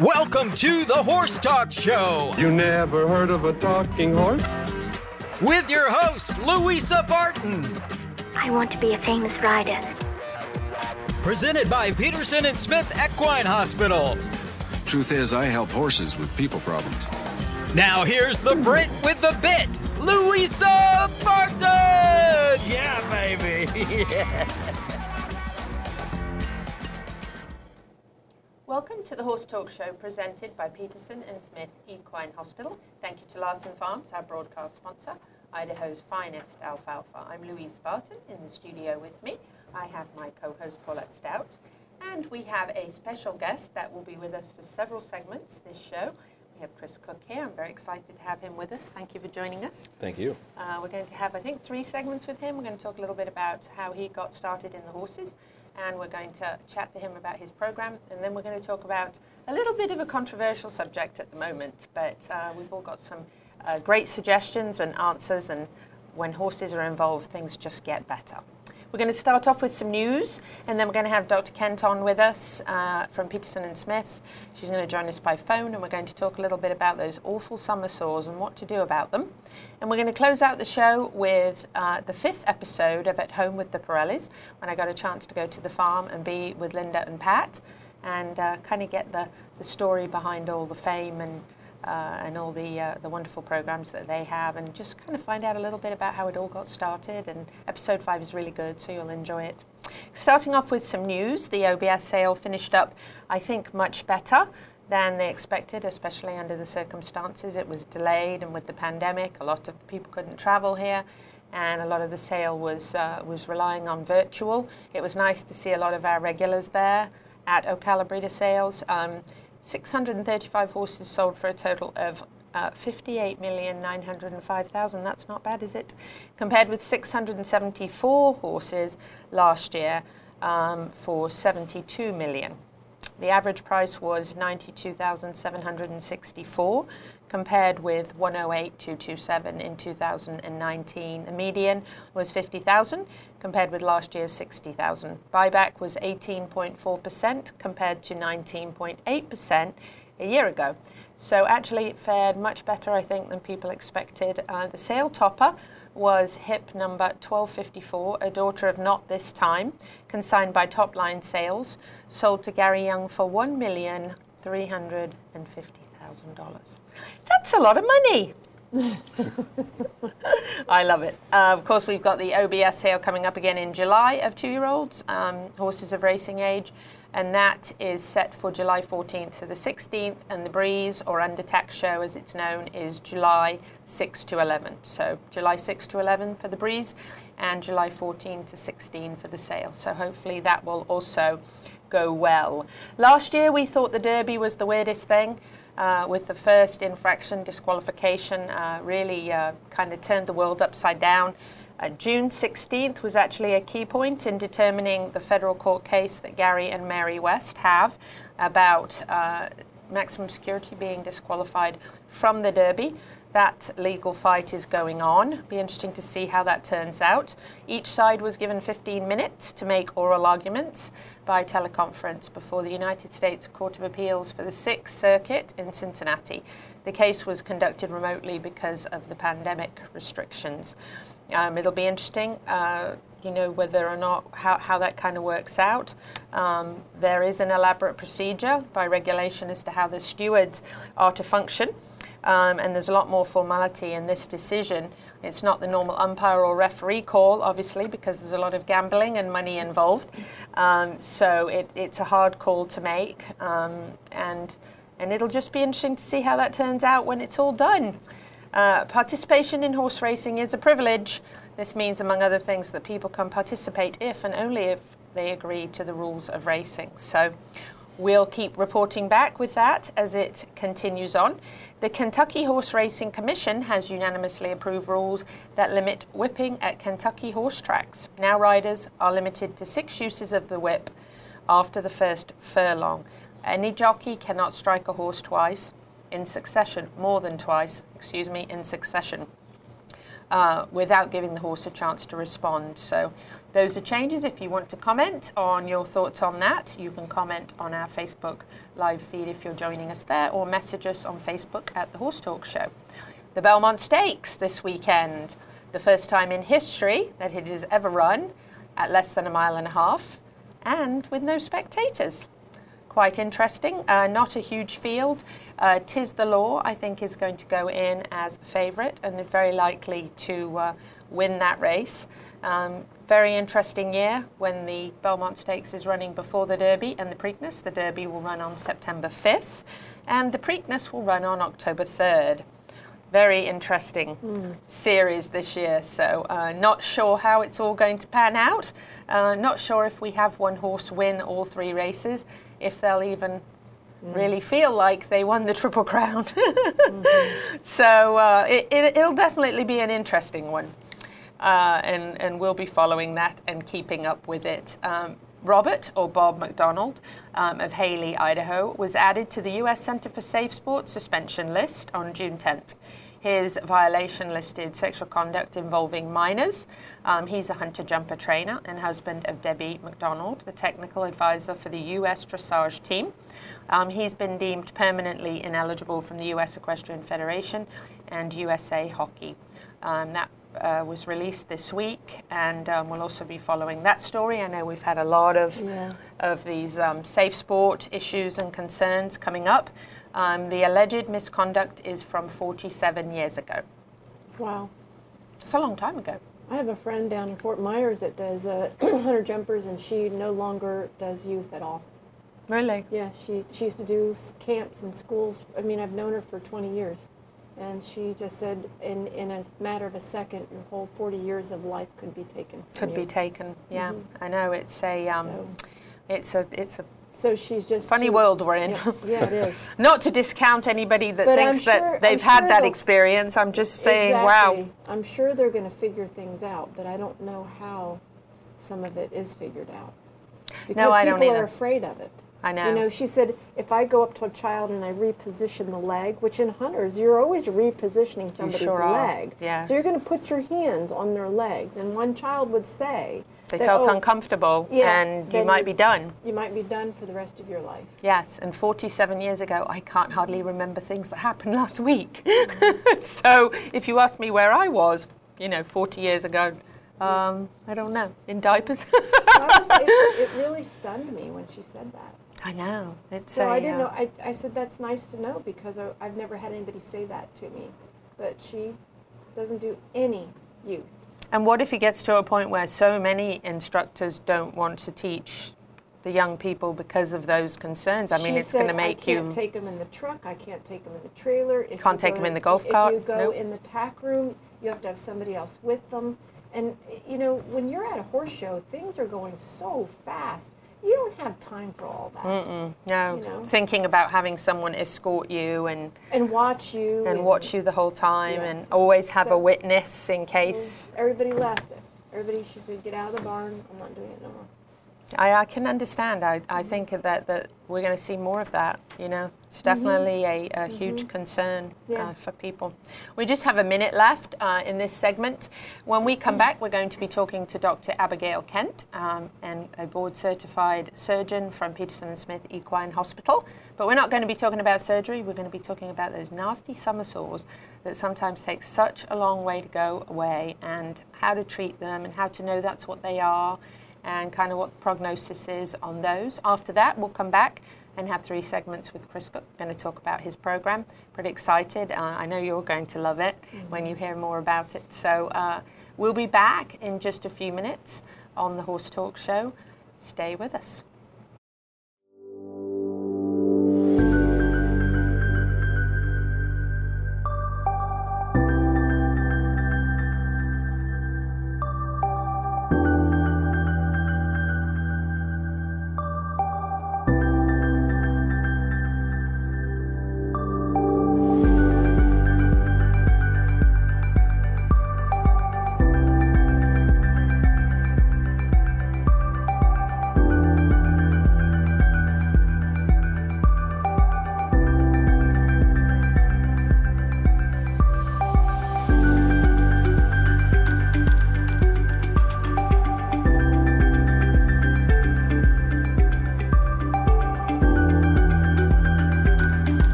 Welcome to the Horse Talk Show You never heard of a talking horse? with your host, Louisa Barton. I want to be a famous rider. Presented by Peterson and Smith Equine Hospital. Truth is, I help horses with people problems. Now here's the Brit with the bit, Louisa Barton. Yeah, baby. Welcome to the Horse Talk Show presented by Peterson and Smith Equine Hospital. Thank you to Larson Farms, our broadcast sponsor, Idaho's finest alfalfa. I'm Louisa Barton in the studio with me. I have my co host Paulette Stout, and we have a special guest that will be with us for several segments this show. We have Chris Cook here. I'm very excited to have him with us. Thank you for joining us. Thank you. Uh, we're going to have, I think, three segments with him. We're going to talk a little bit about how he got started in the horses, and we're going to chat to him about his program, and then we're going to talk about a little bit of a controversial subject at the moment, but uh, we've all got some uh, great suggestions and answers, and when horses are involved, things just get better. We're going to start off with some news, and then we're going to have Dr. Kent on with us uh, from Peterson and Smith. She's going to join us by phone, and we're going to talk a little bit about those awful summer sores and what to do about them. And we're going to close out the show with uh, the fifth episode of At Home with the Parellis, when I got a chance to go to the farm and be with Linda and Pat, and uh, kind of get the, the story behind all the fame and uh, and all the uh, the wonderful programs that they have, and just kind of find out a little bit about how it all got started. And episode five is really good, so you'll enjoy it. Starting off with some news, the OBS sale finished up, I think, much better than they expected, especially under the circumstances. It was delayed, and with the pandemic, a lot of people couldn't travel here. And a lot of the sale was uh, was relying on virtual. It was nice to see a lot of our regulars there at Ocala Breeder Sales. Um, 635 horses sold for a total of uh, 58,905,000. That's not bad, is it? Compared with 674 horses last year um, for 72 million. The average price was 92,764 compared with 108,227 in 2019. The median was 50,000 compared with last year's 60,000. Buyback was 18.4% compared to 19.8% a year ago. So actually it fared much better, I think, than people expected. Uh, the sale topper was hip number 1254, a daughter of Not This Time, consigned by Top Line Sales, sold to Gary Young for $1,350,000. That's a lot of money. I love it. Uh, of course, we've got the OBS sale coming up again in July of two year olds, um, horses of racing age, and that is set for July 14th to the 16th. And the Breeze, or Under Tack Show as it's known, is July 6 to 11. So, July 6 to 11 for the Breeze, and July 14 to 16 for the sale. So, hopefully, that will also go well. Last year, we thought the Derby was the weirdest thing uh, with the first infraction disqualification, uh, really uh, kind of turned the world upside down. Uh, June 16th was actually a key point in determining the federal court case that Gary and Mary West have about uh, maximum security being disqualified from the Derby. That legal fight is going on. Be interesting to see how that turns out. Each side was given 15 minutes to make oral arguments by teleconference before the United States Court of Appeals for the Sixth Circuit in Cincinnati. The case was conducted remotely because of the pandemic restrictions. Um, it'll be interesting, uh, you know, whether or not how, how that kind of works out. Um, there is an elaborate procedure by regulation as to how the stewards are to function. Um, and there's a lot more formality in this decision. It's not the normal umpire or referee call, obviously, because there's a lot of gambling and money involved. Um, so it, it's a hard call to make, um, and and it'll just be interesting to see how that turns out when it's all done. Uh, participation in horse racing is a privilege. This means, among other things, that people can participate if and only if they agree to the rules of racing. So we'll keep reporting back with that as it continues on. The Kentucky Horse Racing Commission has unanimously approved rules that limit whipping at Kentucky horse tracks. Now, riders are limited to six uses of the whip after the first furlong. Any jockey cannot strike a horse twice in succession, more than twice, excuse me, in succession. Uh, without giving the horse a chance to respond. So those are changes. If you want to comment on your thoughts on that, you can comment on our Facebook live feed if you're joining us there, or message us on Facebook at the Horse Talk Show. The Belmont Stakes this weekend, the first time in history that it has ever run at less than a mile and a half, and with no spectators. Quite interesting. Uh, not a huge field. Uh, Tiz the Law, I think, is going to go in as the favourite and very likely to uh, win that race. Um, very interesting year when the Belmont Stakes is running before the Derby and the Preakness. The Derby will run on September 5th, and the Preakness will run on October 3rd. Very interesting mm. series this year, so uh, not sure how it's all going to pan out. Uh, not sure if we have one horse win all three races, if they'll even mm. really feel like they won the Triple Crown. mm-hmm. So uh, it, it, it'll definitely be an interesting one uh, and, and we'll be following that and keeping up with it. Um, Robert, or Bob McDonald, um, of Hailey, Idaho, was added to the U.S. Center for Safe Sport suspension list on June 10th. His violation listed sexual conduct involving minors. Um, he's a hunter jumper trainer and husband of Debbie McDonald, the technical advisor for the U.S. dressage team. Um, he's been deemed permanently ineligible from the U.S. Equestrian Federation and USA Hockey. Um, that uh, was released this week, and um, we'll also be following that story. I know we've had a lot of yeah. of these um, safe sport issues and concerns coming up. Um, the alleged misconduct is from 47 years ago. Wow, it's a long time ago. I have a friend down in Fort Myers that does uh, hunter jumpers, and she no longer does youth at all. Really? Yeah, she she used to do camps and schools. I mean, I've known her for 20 years. And she just said, in, in a matter of a second, your whole 40 years of life could be taken. Could you. be taken. Yeah, mm-hmm. I know. It's a, um, so, it's a, it's a. So she's just funny too, world we're in. Yeah, yeah, it is. Not to discount anybody that but thinks sure, that they've I'm had sure that experience. I'm just saying, exactly. wow. I'm sure they're going to figure things out, but I don't know how some of it is figured out. Because no, I don't people are afraid of it. I know. You know, she said if I go up to a child and I reposition the leg, which in hunters you're always repositioning somebody's sure leg. Yes. So you're going to put your hands on their legs, and one child would say they that, felt oh, uncomfortable, yeah, and you might be done. You might be done for the rest of your life. Yes, and 47 years ago, I can't hardly remember things that happened last week. Mm-hmm. so if you ask me where I was, you know, 40 years ago. Um, I don't know. In diapers. it, it really stunned me when she said that. I know. It's so I I didn't uh, know. I, I said that's nice to know because I, I've never had anybody say that to me. But she doesn't do any youth. And what if it gets to a point where so many instructors don't want to teach the young people because of those concerns? I mean, she it's going to make you. you. I can't take them in the truck. I can't take them in the trailer. If can't take them in the golf cart. If you go nope. in the tack room, you have to have somebody else with them. And you know, when you're at a horse show, things are going so fast you don't have time for all that. Mm-mm, no, you know? thinking about having someone escort you and and watch you and, and watch you the whole time, yes. and always have so, a witness in case. Everybody left. Everybody, she said, "Get out of the barn. I'm not doing it no more." I, I can understand. I, I think that, that we're going to see more of that. You know, it's mm-hmm. definitely mm-hmm. a, a mm-hmm. huge concern uh, yeah. uh, for people. We just have a minute left uh, in this segment. When we come back, we're going to be talking to Dr. Abigail Kent, um, and a board certified surgeon from Peterson and Smith Equine Hospital. But we're not going to be talking about surgery. We're going to be talking about those nasty summer sores that sometimes take such a long way to go away, and how to treat them, and how to know that's what they are and kind of what the prognosis is on those. After that, we'll come back and have three segments with Chris Cook. Going to talk about his program. Pretty excited. Uh, I know you're going to love it mm-hmm. when you hear more about it. So uh, we'll be back in just a few minutes on the Horse Talk Show. Stay with us.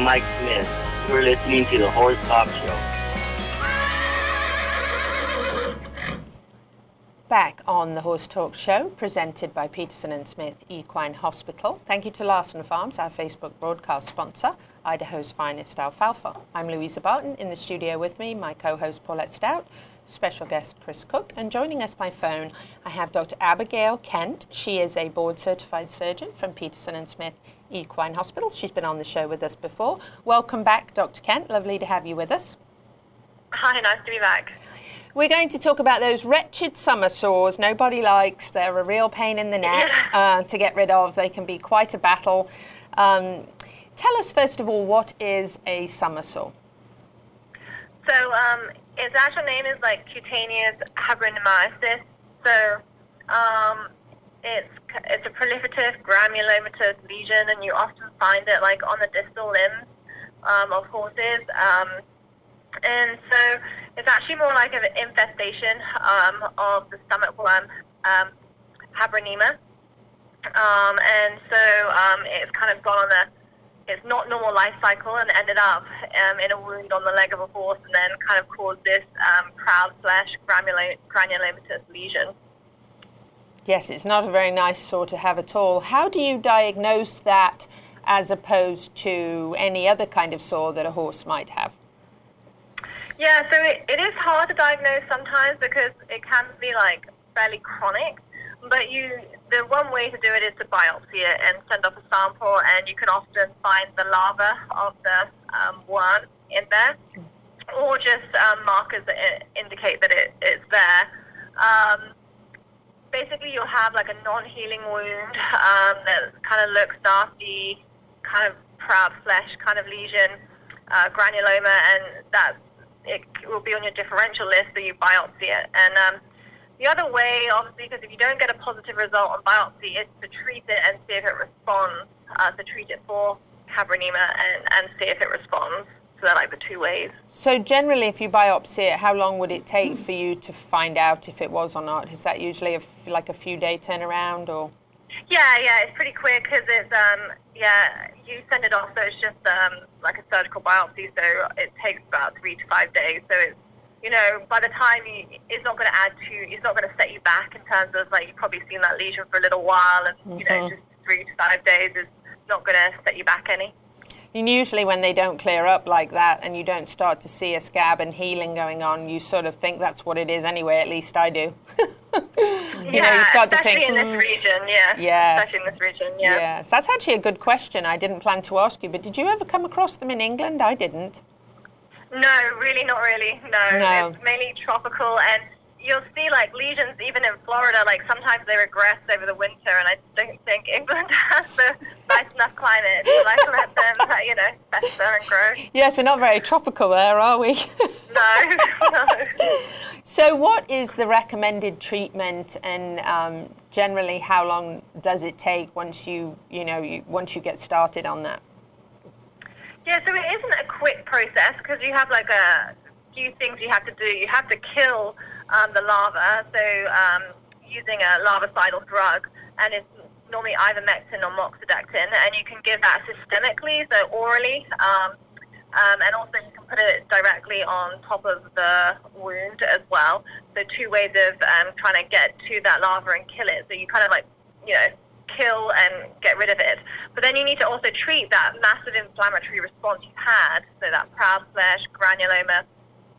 Mike Smith. You're listening to the Horse Talk Show. Back on the Horse Talk Show, presented by Peterson and Smith Equine Hospital. Thank you to Larson Farms, our Facebook broadcast sponsor, Idaho's finest alfalfa. I'm Louisa Barton. In the studio with me, my co-host Paulette Stout, special guest Chris Cook, and joining us by phone, I have Dr. Abigail Kent. She is a board-certified surgeon from Peterson and Smith Equine Hospital. She's been on the show with us before. Welcome back, Dr. Kent. Lovely to have you with us. Hi, nice to be back. We're going to talk about those wretched summer sores nobody likes. They're a real pain in the neck uh, to get rid of. They can be quite a battle. Um, tell us, first of all, what is a summer sore? So, um, its actual name is like cutaneous habronemiasis. So, um, it's it's a proliferative granulomatous lesion, and you often find it like on the distal limbs um, of horses. Um, and so it's actually more like an infestation um, of the stomach worm, um, Habronema. Um, and so um, it's kind of gone on a, it's not normal life cycle and ended up um, in a wound on the leg of a horse and then kind of caused this um, proud flesh granulom- granulomatous lesion. Yes, it's not a very nice sore to have at all. How do you diagnose that as opposed to any other kind of sore that a horse might have? Yeah, so it, it is hard to diagnose sometimes because it can be like fairly chronic. But you, the one way to do it is to biopsy it and send off a sample, and you can often find the larva of the um, worm in there, or just um, markers that indicate that it, it's there. Um, basically, you'll have like a non-healing wound um, that kind of looks nasty, kind of proud flesh kind of lesion, uh, granuloma, and that's it will be on your differential list, so you biopsy it. And um, the other way, obviously, because if you don't get a positive result on biopsy, is to treat it and see if it responds. Uh, so treat it for Habronema and, and see if it responds. So they're like the two ways. So generally, if you biopsy it, how long would it take for you to find out if it was or not? Is that usually a, like a few day turnaround or? Yeah, yeah, it's pretty quick because it's um, yeah, you send it off, so it's just um, like a surgical biopsy, so it takes about three to five days. So it's you know, by the time you, it's not going to add to, it's not going to set you back in terms of like you've probably seen that lesion for a little while, and mm-hmm. you know, just three to five days is not going to set you back any. And usually, when they don't clear up like that, and you don't start to see a scab and healing going on, you sort of think that's what it is anyway. At least I do. you yeah, know, you start to think. in this mm, region, yeah. Yes. Especially in this region, yeah. Yes, that's actually a good question. I didn't plan to ask you, but did you ever come across them in England? I didn't. No, really, not really. No, no. it's mainly tropical and you'll see like lesions even in Florida. Like sometimes they regress over the winter, and I don't think England has the nice enough climate to like let them, you know, fester and grow. Yes, we're not very tropical there, are we? no, no. So, what is the recommended treatment, and um, generally, how long does it take once you, you know, you, once you get started on that? Yeah, so it isn't a quick process because you have like a few things you have to do. You have to kill um, the larva, so um, using a larvicidal drug, and it's normally ivermectin or moxidectin, and you can give that systemically, so orally, um, um, and also you can put it directly on top of the wound as well. So two ways of um, trying to get to that larva and kill it. So you kind of like, you know, kill and get rid of it. But then you need to also treat that massive inflammatory response you've had, so that proud flesh, granuloma,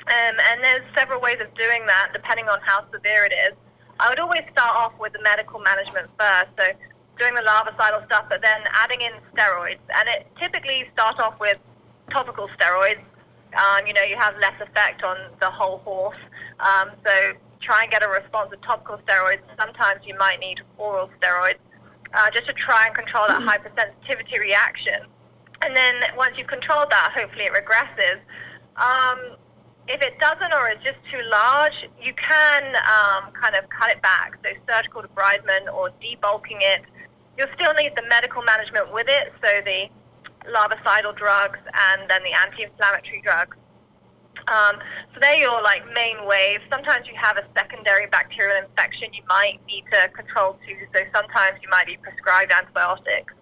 um, and there's several ways of doing that depending on how severe it is. I would always start off with the medical management first, so doing the larvicidal stuff, but then adding in steroids. And it typically start off with topical steroids. Um, you know, you have less effect on the whole horse. Um, so try and get a response with topical steroids. Sometimes you might need oral steroids uh, just to try and control that hypersensitivity reaction. And then once you've controlled that, hopefully it regresses. Um, if it doesn't or is just too large, you can um, kind of cut it back. So surgical debridement or debulking it. You'll still need the medical management with it, so the larvicidal drugs and then the anti-inflammatory drugs. Um, so they're your like main waves. Sometimes you have a secondary bacterial infection you might need to control too. So sometimes you might be prescribed antibiotics.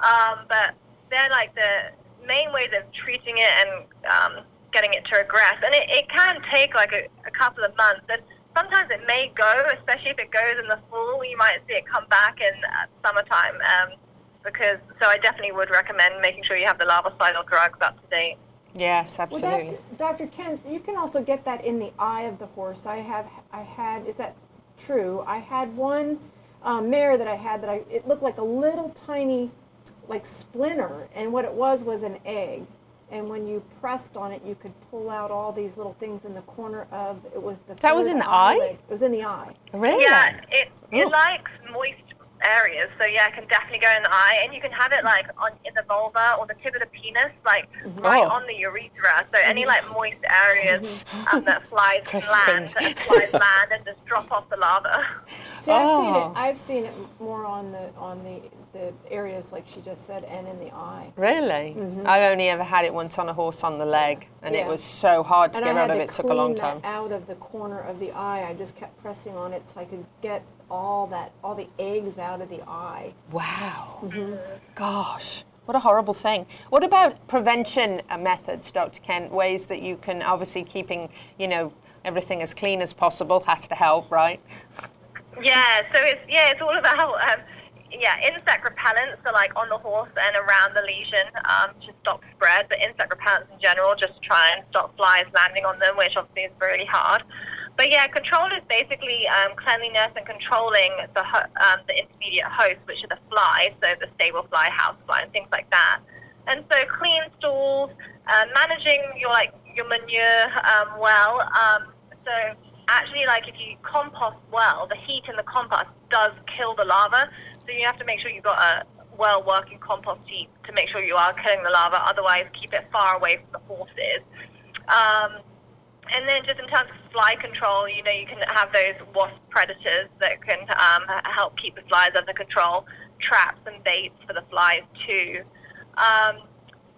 Um, but they're like the main ways of treating it and um, getting it to regress. And it, it can take like a, a couple of months. And sometimes it may go, especially if it goes in the fall. You might see it come back in uh, summertime. Um, because so I definitely would recommend making sure you have the larvicidal drugs up to date. Yes, Well, absolutely. that, Dr. Kent, you can also get that in the eye of the horse. I have, I had, is that true? I had one um, mare that I had that I, it looked like a little tiny, like splinter, and what it was was an egg. And when you pressed on it, you could pull out all these little things in the corner of it was the. That was in the eye? eyelid. It was in the eye. really? Yeah, it it Oh. likes moist areas, so yeah, it can definitely go in the eye, and you can have it like on in the vulva or the tip of the penis, like right Oh. on the urethra. So any like moist areas um, that flies can land, that flies land, and just drop off the larva. See, I've seen Oh. it. I've seen it more on the on the the areas like she just said, and in the eye. Really? I've only ever had it once on a horse on the leg, and it Mm-hmm. Was so hard to And get I rid of to it. took a long time. out of the corner of the eye. I just kept pressing on it so I could get all that, all the eggs out of the eye. Wow. Mm-hmm. Gosh. What a horrible thing. What about prevention uh, methods, Dr. Kent? Ways that you can obviously keeping, you know, everything as clean as possible has to help, right? Yeah, so it's yeah, it's all about um, yeah, insect repellents, are like on the horse and around the lesion um, to stop spread, but insect repellents in general just try and stop flies landing on them, which obviously is really hard. But yeah, control is basically um, cleanliness and controlling the ho- um, the intermediate host, which are the flies, so the stable fly, house fly, and things like that. And so clean stalls, uh, managing your like your manure um, well. Um, so actually, like if you compost well, the heat in the compost does kill the larva. So you have to make sure you've got a well working compost heap to make sure you are killing the larva. Otherwise, keep it far away from the horses. Um, and then just in terms of fly control, you know, you can have those wasp predators that can um, help keep the flies under control, traps and baits for the flies too. Um,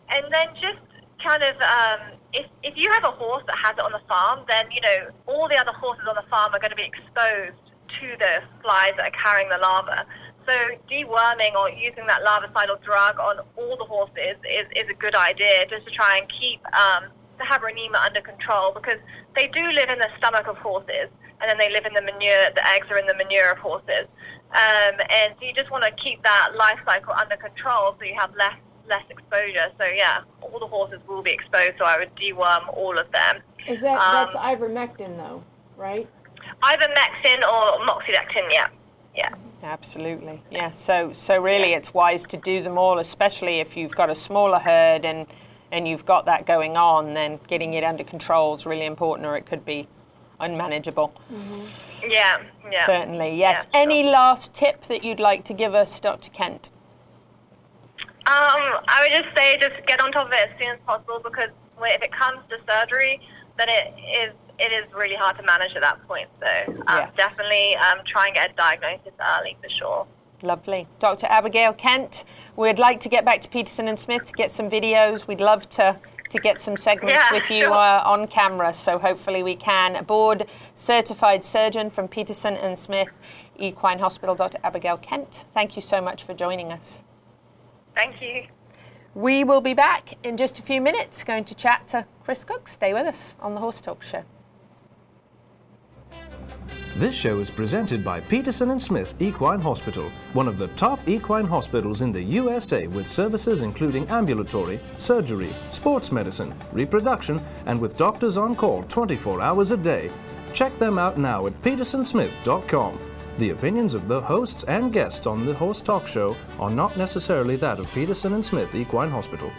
and then just kind of, um, if, if you have a horse that has it on the farm, then, you know, all the other horses on the farm are going to be exposed to the flies that are carrying the larva. So deworming or using that larvicidal drug on all the horses is, is a good idea just to try and keep um, the habronema under control because they do live in the stomach of horses and then they live in the manure, the eggs are in the manure of horses. Um, and so you just want to keep that life cycle under control so you have less less exposure. So yeah, all the horses will be exposed, so I would deworm all of them. Is that Um, that's ivermectin though, right? Ivermectin or moxidectin, yeah. Yeah. Absolutely. Yeah. So so really it's wise to do them all, especially if you've got a smaller herd and and you've got that going on, then getting it under control is really important or it could be unmanageable. Yeah, yeah. Certainly. Yes. Yeah, Any last tip that you'd like to give us, Dr. Kent? Um, I would just say just get on top of it as soon as possible because if it comes to surgery, then it is it is really hard to manage at that point. So um, Yes. definitely um, try and get a diagnosis early for sure. Lovely. Dr. Abigail Kent, we'd like to get back to Peterson and Smith to get some videos. We'd love to, to get some segments Yeah, with you sure. uh, on camera, so hopefully we can. Board certified surgeon from Peterson and Smith Equine Hospital, Dr. Abigail Kent. Thank you so much for joining us. Thank you. We will be back in just a few minutes, going to chat to Chris Cook. Stay with us on the Horse Talk Show. This show is presented by Peterson and Smith Equine Hospital, one of the top equine hospitals in the USA with services including ambulatory, surgery, sports medicine, reproduction, and with doctors on call 24 hours a day. Check them out now at petersonsmith.com. The opinions of the hosts and guests on the Horse Talk Show are not necessarily that of Peterson and Smith Equine Hospital.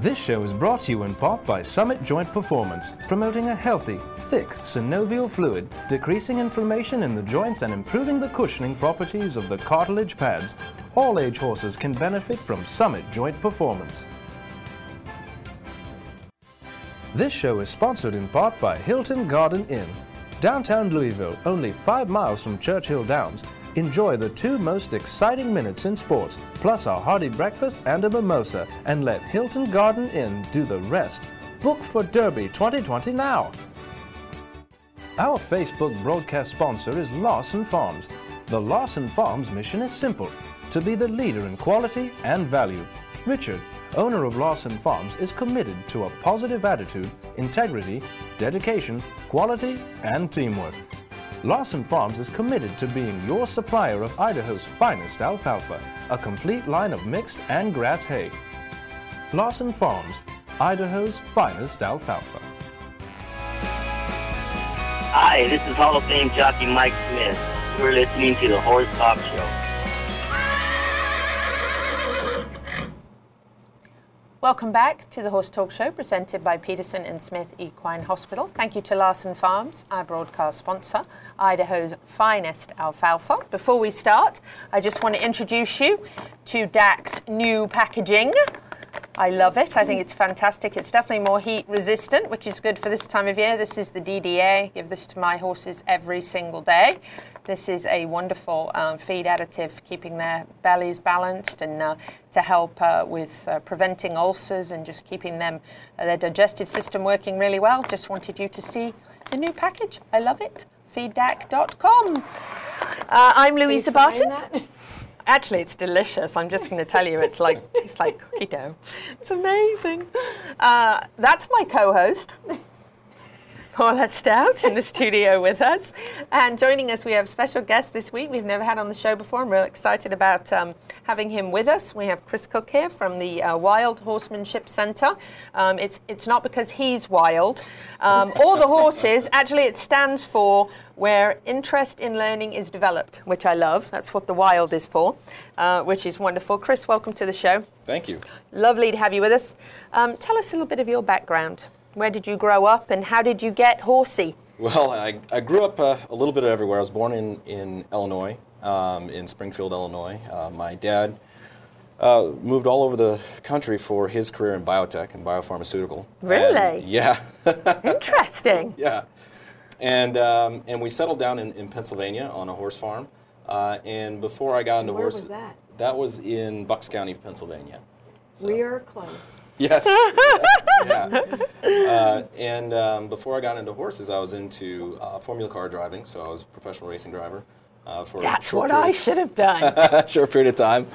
This show is brought to you in part by Summit Joint Performance, promoting a healthy, thick synovial fluid, decreasing inflammation in the joints and improving the cushioning properties of the cartilage pads. All age horses can benefit from Summit Joint Performance. This show is sponsored in part by Hilton Garden Inn. Downtown Louisville, only five miles from Churchill Downs. Enjoy the two most exciting minutes in sports, plus a hearty breakfast and a mimosa, and let Hilton Garden Inn do the rest. Book for Derby 2020 now. Our Facebook broadcast sponsor is Lawson Farms. The Lawson Farms mission is simple to be the leader in quality and value. Richard, owner of Lawson Farms, is committed to a positive attitude, integrity, dedication, quality, and teamwork. Lawson Farms is committed to being your supplier of Idaho's finest alfalfa, a complete line of mixed and grass hay. Lawson Farms, Idaho's finest alfalfa. Hi, this is Hall of Fame jockey Mike Smith. You're listening to the Horse Talk Show. Welcome back to the Horse Talk Show presented by Peterson and Smith Equine Hospital. Thank you to Larson Farms, our broadcast sponsor, Idaho's finest alfalfa. Before we start, I just want to introduce you to DAC's new packaging. I love it. I think it's fantastic. It's definitely more heat resistant, which is good for this time of year. This is the DDA. Give this to my horses every single day. This is a wonderful um, feed additive, keeping their bellies balanced and uh, to help uh, with uh, preventing ulcers and just keeping them uh, their digestive system working really well. Just wanted you to see the new package. I love it. Feeddac.com. Uh, I'm Louisa Barton. Actually, it's delicious. I'm just going to tell you, it's like tastes like cookie dough. It's amazing. Uh, that's my co-host. Paulette Stout in the studio with us. And joining us, we have special guest this week we've never had on the show before. I'm really excited about um, having him with us. We have Chris Cook here from the uh, Wild Horsemanship Center. Um, it's, it's not because he's wild um, or the horses. Actually, it stands for where interest in learning is developed, which I love. That's what the Wild is for, uh, which is wonderful. Chris, welcome to the show. Thank you. Lovely to have you with us. Um, tell us a little bit of your background. Where did you grow up and how did you get horsey? Well, I, I grew up uh, a little bit everywhere. I was born in, in Illinois, um, in Springfield, Illinois. Uh, my dad uh, moved all over the country for his career in biotech and biopharmaceutical. Really? And, yeah. Interesting. yeah. And, um, and we settled down in, in Pennsylvania on a horse farm. Uh, and before I got into Where horses, was that? that was in Bucks County, Pennsylvania. We are close. Yes. yeah. Uh, and um, before I got into horses, I was into uh, Formula car driving, so I was a professional racing driver. Uh, for That's what I period, should have done. short period of time,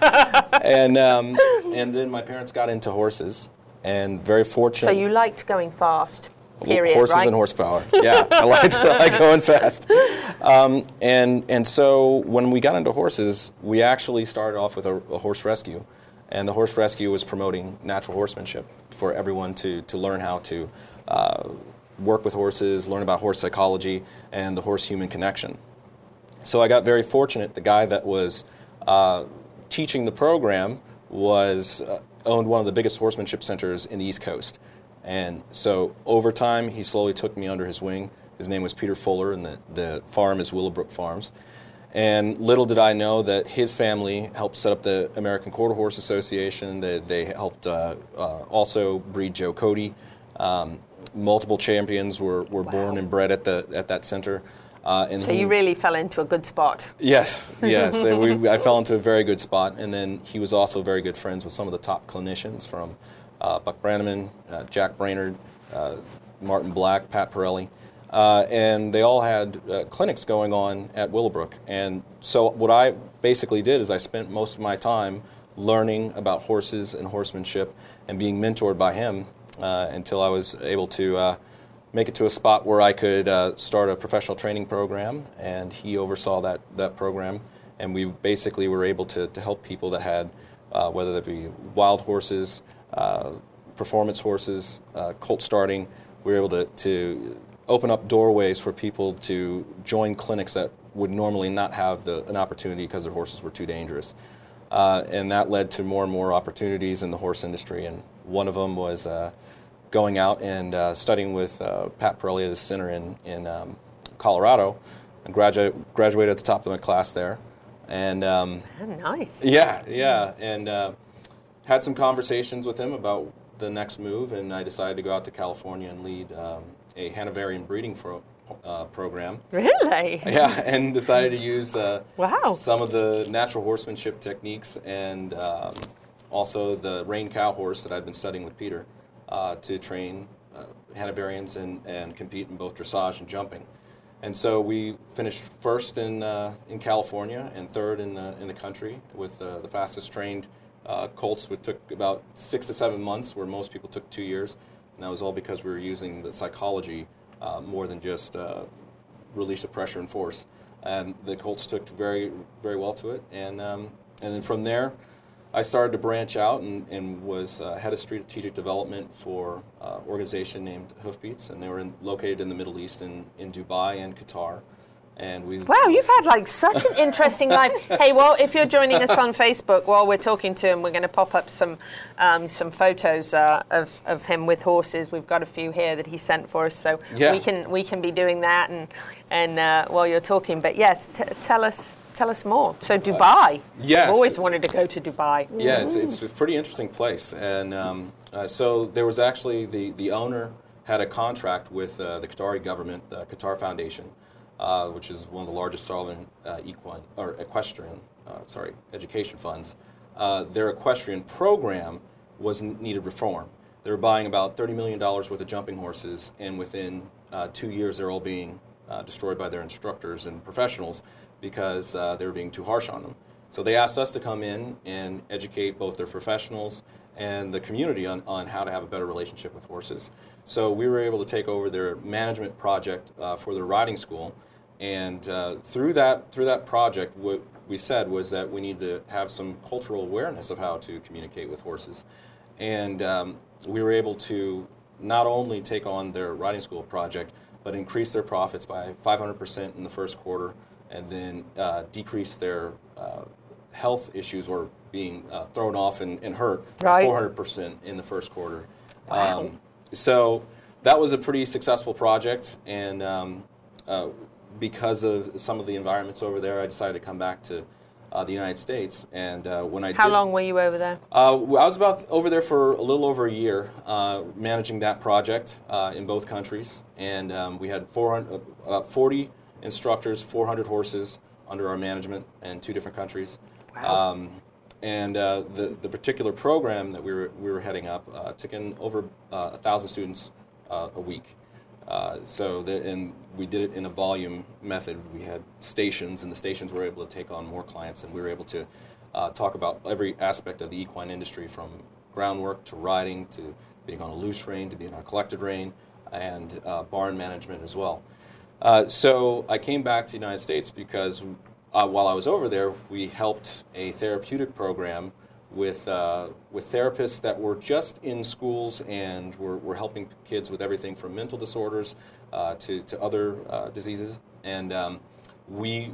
and um, and then my parents got into horses, and very fortunate. so you liked going fast, period, horses right? and horsepower. Yeah, I like, I like going fast. Um, and and so when we got into horses, we actually started off with a, a horse rescue, and the horse rescue was promoting natural horsemanship for everyone to to learn how to uh, work with horses, learn about horse psychology, and the horse-human connection. So I got very fortunate. The guy that was uh, teaching the program was uh, owned one of the biggest horsemanship centers in the East Coast, and so over time he slowly took me under his wing. His name was Peter Fuller, and the, the farm is Willowbrook Farms. And little did I know that his family helped set up the American Quarter Horse Association. They, they helped uh, uh, also breed Joe Cody. Um, multiple champions were, were born and bred at the at that center. Uh, So he- you really fell into a good spot. Yes, yes. We, I fell into a very good spot, and then he was also very good friends with some of the top clinicians from Buck Brannaman, uh, Jack Brainard, uh, Martin Black, Pat Parelli, uh, and they all had uh, clinics going on at Willowbrook. And so what I basically did is I spent most of my time learning about horses and horsemanship and being mentored by him uh, until I was able to uh, make it to a spot where I could uh, start a professional training program, and he oversaw that, that program. And we basically were able to, to help people that had, uh, whether that be wild horses, uh, performance horses, uh, colt starting, we were able to, to open up doorways for people to join clinics that would normally not have the, an opportunity because their horses were too dangerous. Uh, and that led to more and more opportunities in the horse industry. And one of them was uh, going out and uh, studying with uh, Pat Parelli at his center in, in um, Colorado. I graduated, graduated at the top of my class there. And um, Oh, nice. yeah, yeah. And uh, had some conversations with him about the next move. And I decided to go out to California and lead um, a Hanoverian breeding pro- uh, program. Really? Yeah, and decided to use uh, Wow. some of the natural horsemanship techniques and um, also the rein cow horse that I'd been studying with Peter uh, to train uh, Hanoverians and, and compete in both dressage and jumping. And so we finished first in, uh, in California and third in the, in the country with uh, the fastest trained uh, colts. which took about six to seven months, where most people took two years. And that was all because we were using the psychology uh, more than just uh, release of pressure and force. And the colts took very, very well to it. And, um, and then from there, I started to branch out and, and was uh, head of strategic development for an uh, organization named Hoofbeats, and they were in, located in the Middle East in, in Dubai and Qatar. And we Wow, you've had like such an interesting life. Hey, well, if you're joining us on Facebook while we're talking to him, we're going to pop up some um, some photos uh, of, of him with horses. We've got a few here that he sent for us, so Yeah. we can we can be doing that and and uh, while you're talking. But yes, t- tell us tell us more. So Dubai. yes. I've always wanted to go to Dubai. Yeah, it's, it's a pretty interesting place. And um, uh, so there was actually the, the owner had a contract with uh, the Qatari government, the Qatar Foundation, uh, which is one of the largest sovereign uh, equine or equestrian, uh, sorry, education funds. Uh, their equestrian program was needed reform. They were buying about $30 million worth of jumping horses, and within uh, two years, they're all being destroyed by their instructors and professionals because they were being too harsh on them. So they asked us to come in and educate both their professionals and the community on, on how to have a better relationship with horses. So we were able to take over their management project uh, for their riding school, and uh, through that through that project, what we said was that we need to have some cultural awareness of how to communicate with horses, and um, we were able to not only take on their riding school project, but increase their profits by 500% in the first quarter, and then uh, decrease their uh, health issues or being uh, thrown off and, and hurt Right. 400% in the first quarter. Um, so that was a pretty successful project, and um, uh, because of some of the environments over there, I decided to come back to uh, the United States. And uh, when I How did, long were you over there? uh, I was about over there for a little over a year, uh, managing that project uh, in both countries, and um, we had 400, uh, about 40 instructors, 400 horses under our management in two different countries. Um, and uh, the, the particular program that we were, we were heading up uh, took in over uh, a thousand students uh, a week. Uh, so the, and we did it in a volume method. We had stations, and the stations were able to take on more clients, and we were able to uh, talk about every aspect of the equine industry, from groundwork to riding to being on a loose rein to being on a collected rein, and uh, barn management as well. Uh, so I came back to the United States because uh, while I was over there, we helped a therapeutic program with, uh, with therapists that were just in schools and were, were helping kids with everything from mental disorders uh, to, to other uh, diseases. And um, we,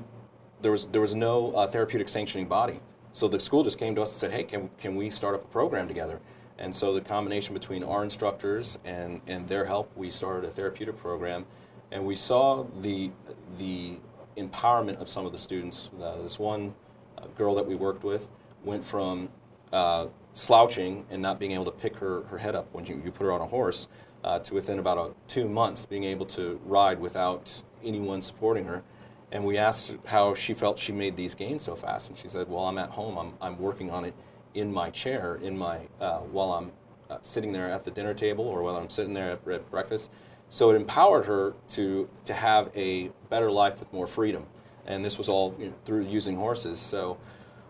there, was, there was no uh, therapeutic sanctioning body. So the school just came to us and said, hey, can, can we start up a program together? And so the combination between our instructors and, and their help, we started a therapeutic program. And we saw the, the empowerment of some of the students. Uh, this one uh, girl that we worked with went from uh, slouching and not being able to pick her, her head up when you, you put her on a horse uh, to within about a, two months being able to ride without anyone supporting her. And we asked how she felt she made these gains so fast. And she said, Well, I'm at home, I'm, I'm working on it in my chair in my, uh, while I'm uh, sitting there at the dinner table or while I'm sitting there at, at breakfast. So it empowered her to, to have a better life with more freedom. And this was all you know, through using horses. So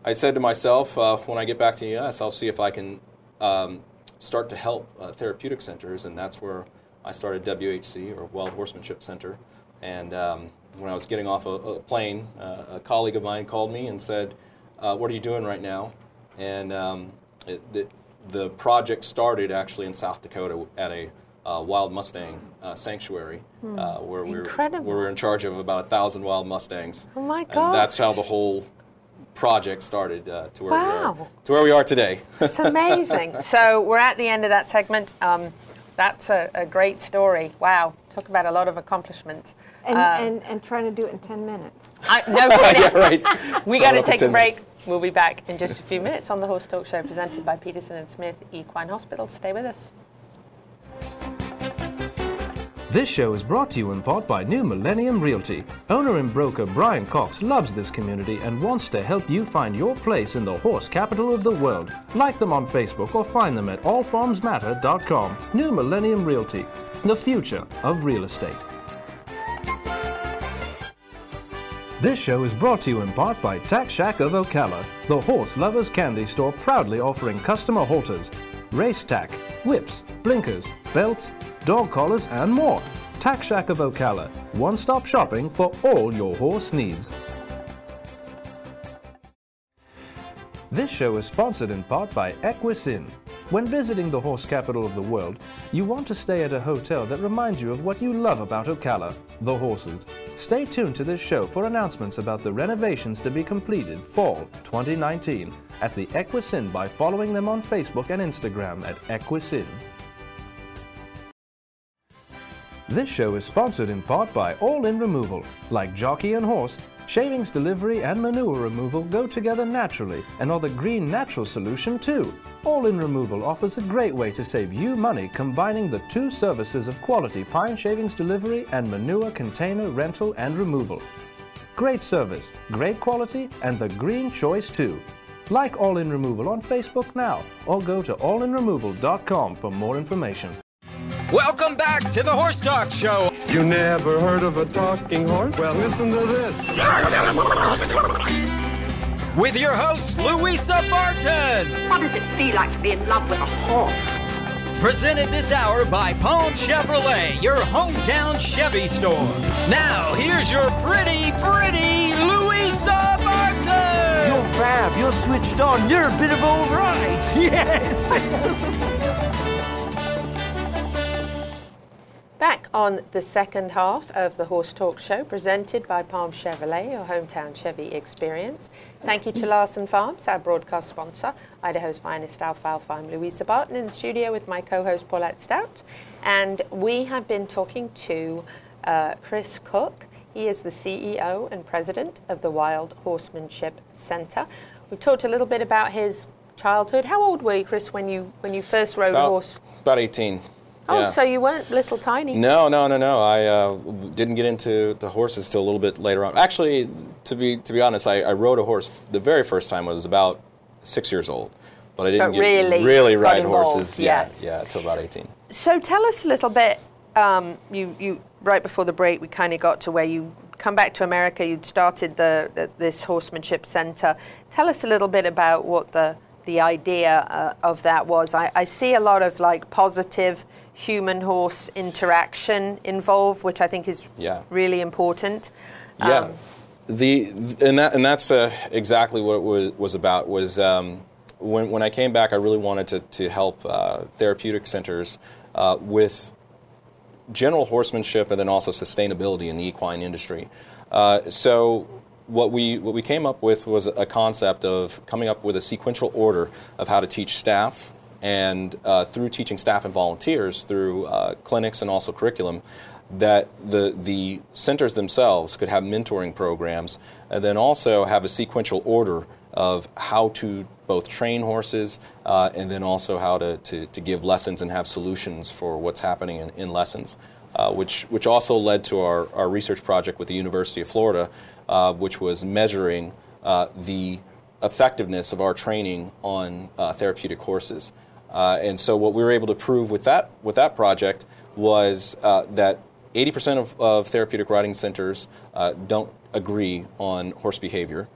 I said to myself, uh, when I get back to the U.S., I'll see if I can um, start to help uh, therapeutic centers, and that's where I started WHC or Wild Horsemanship Center. And um, when I was getting off a, a plane, uh, a colleague of mine called me and said, uh, "What are you doing right now?" And um, it, the, the project started actually in South Dakota at a uh, wild Mustang uh, sanctuary, Hmm. uh, where we were where we were in charge of about a thousand wild Mustangs. Oh my And that's how the whole project started uh, to where we are to where we are today. It's amazing. so we're at the end of that segment. Um, that's a, a great story. Wow, talk about a lot of accomplishment. And, Uh, and, and trying to do it in 10 minutes. I, no, yeah, right. we Sum got to take a break. minutes. We'll be back in just a few minutes on the Horse Talk Show presented by Peterson and Smith Equine Hospital. Stay with us. This show is brought to you in part by New Millennium Realty. Owner and broker Brian Cox loves this community and wants to help you find your place in the horse capital of the world. Like them on Facebook or find them at allfarmsmatter.com. New Millennium Realty, the future of real estate. This show is brought to you in part by Tack Shack of Ocala, the horse lovers candy store proudly offering customer halters, race tack, whips, blinkers, belts, dog collars, and more. Tack Shack of Ocala, one stop shopping for all your horse needs. This show is sponsored in part by Equus Inn. When visiting the horse capital of the world, you want to stay at a hotel that reminds you of what you love about Ocala, the horses. Stay tuned to this show for announcements about the renovations to be completed fall 2019 at the Equus Inn by following them on Facebook and Instagram at Equus Inn. This show is sponsored in part by All In Removal. Like jockey and horse, shavings delivery and manure removal go together naturally and are the green natural solution too. All In Removal offers a great way to save you money combining the two services of quality pine shavings delivery and manure container rental and removal. Great service, great quality, and the green choice too. Like All In Removal on Facebook now or go to allinremoval.com for more information. Welcome back to the Horse Talk Show. You never heard of a talking horse? Well, listen to this. With your host, Louisa Barton. What does it feel like to be in love with a horse? Presented this hour by Palm Chevrolet, your hometown Chevy store. Now, here's your pretty, pretty Louisa Barton. You're fab. You're switched on. You're a bit of all right. Yes. Back on the second half of the Horse Talk Show, presented by Palm Chevrolet, your hometown Chevy experience. Thank you to Larson Farms, our broadcast sponsor, Idaho's finest alfalfa. I'm Louisa Barton in the studio with my co-host Paulette Stout, and we have been talking to uh, Chris Cook. He is the CEO and president of the Wild Horsemanship Center. We talked a little bit about his childhood. How old were you, Chris, when you when you first rode a horse? about 18. Oh, yeah. so you weren't little tiny. No, no, no, no. I uh, didn't get into the horses till a little bit later on. Actually, to be to be honest, I, I rode a horse the very first time I was about six years old, but I didn't But really really ride involved, horses. yes. Yeah, yeah, till about eighteen. So tell us a little bit. Um, you, you right before the break, we kind of got to where you come back to America. You'd started the, the this horsemanship center. Tell us a little bit about what the the idea uh, of that was. I, I see a lot of like positive human horse interaction involved, which I think is Yeah. really important. Yeah, Um, the and that and that's uh, exactly what it was was about. Was um, when when I came back, I really wanted to to help uh, therapeutic centers uh, with general horsemanship and then also sustainability in the equine industry. Uh, so what we what we came up with was a concept of coming up with a sequential order of how to teach staff and uh, through teaching staff and volunteers through uh, clinics and also curriculum that the the centers themselves could have mentoring programs and then also have a sequential order of how to both train horses uh, and then also how to, to, to give lessons and have solutions for what's happening in, in lessons, uh, which, which also led to our, our research project with the University of Florida, uh, which was measuring uh, the effectiveness of our training on uh, therapeutic horses. Uh, and so what we were able to prove with that, with that project was uh, that 80% of, of therapeutic riding centers don't agree on horse behavior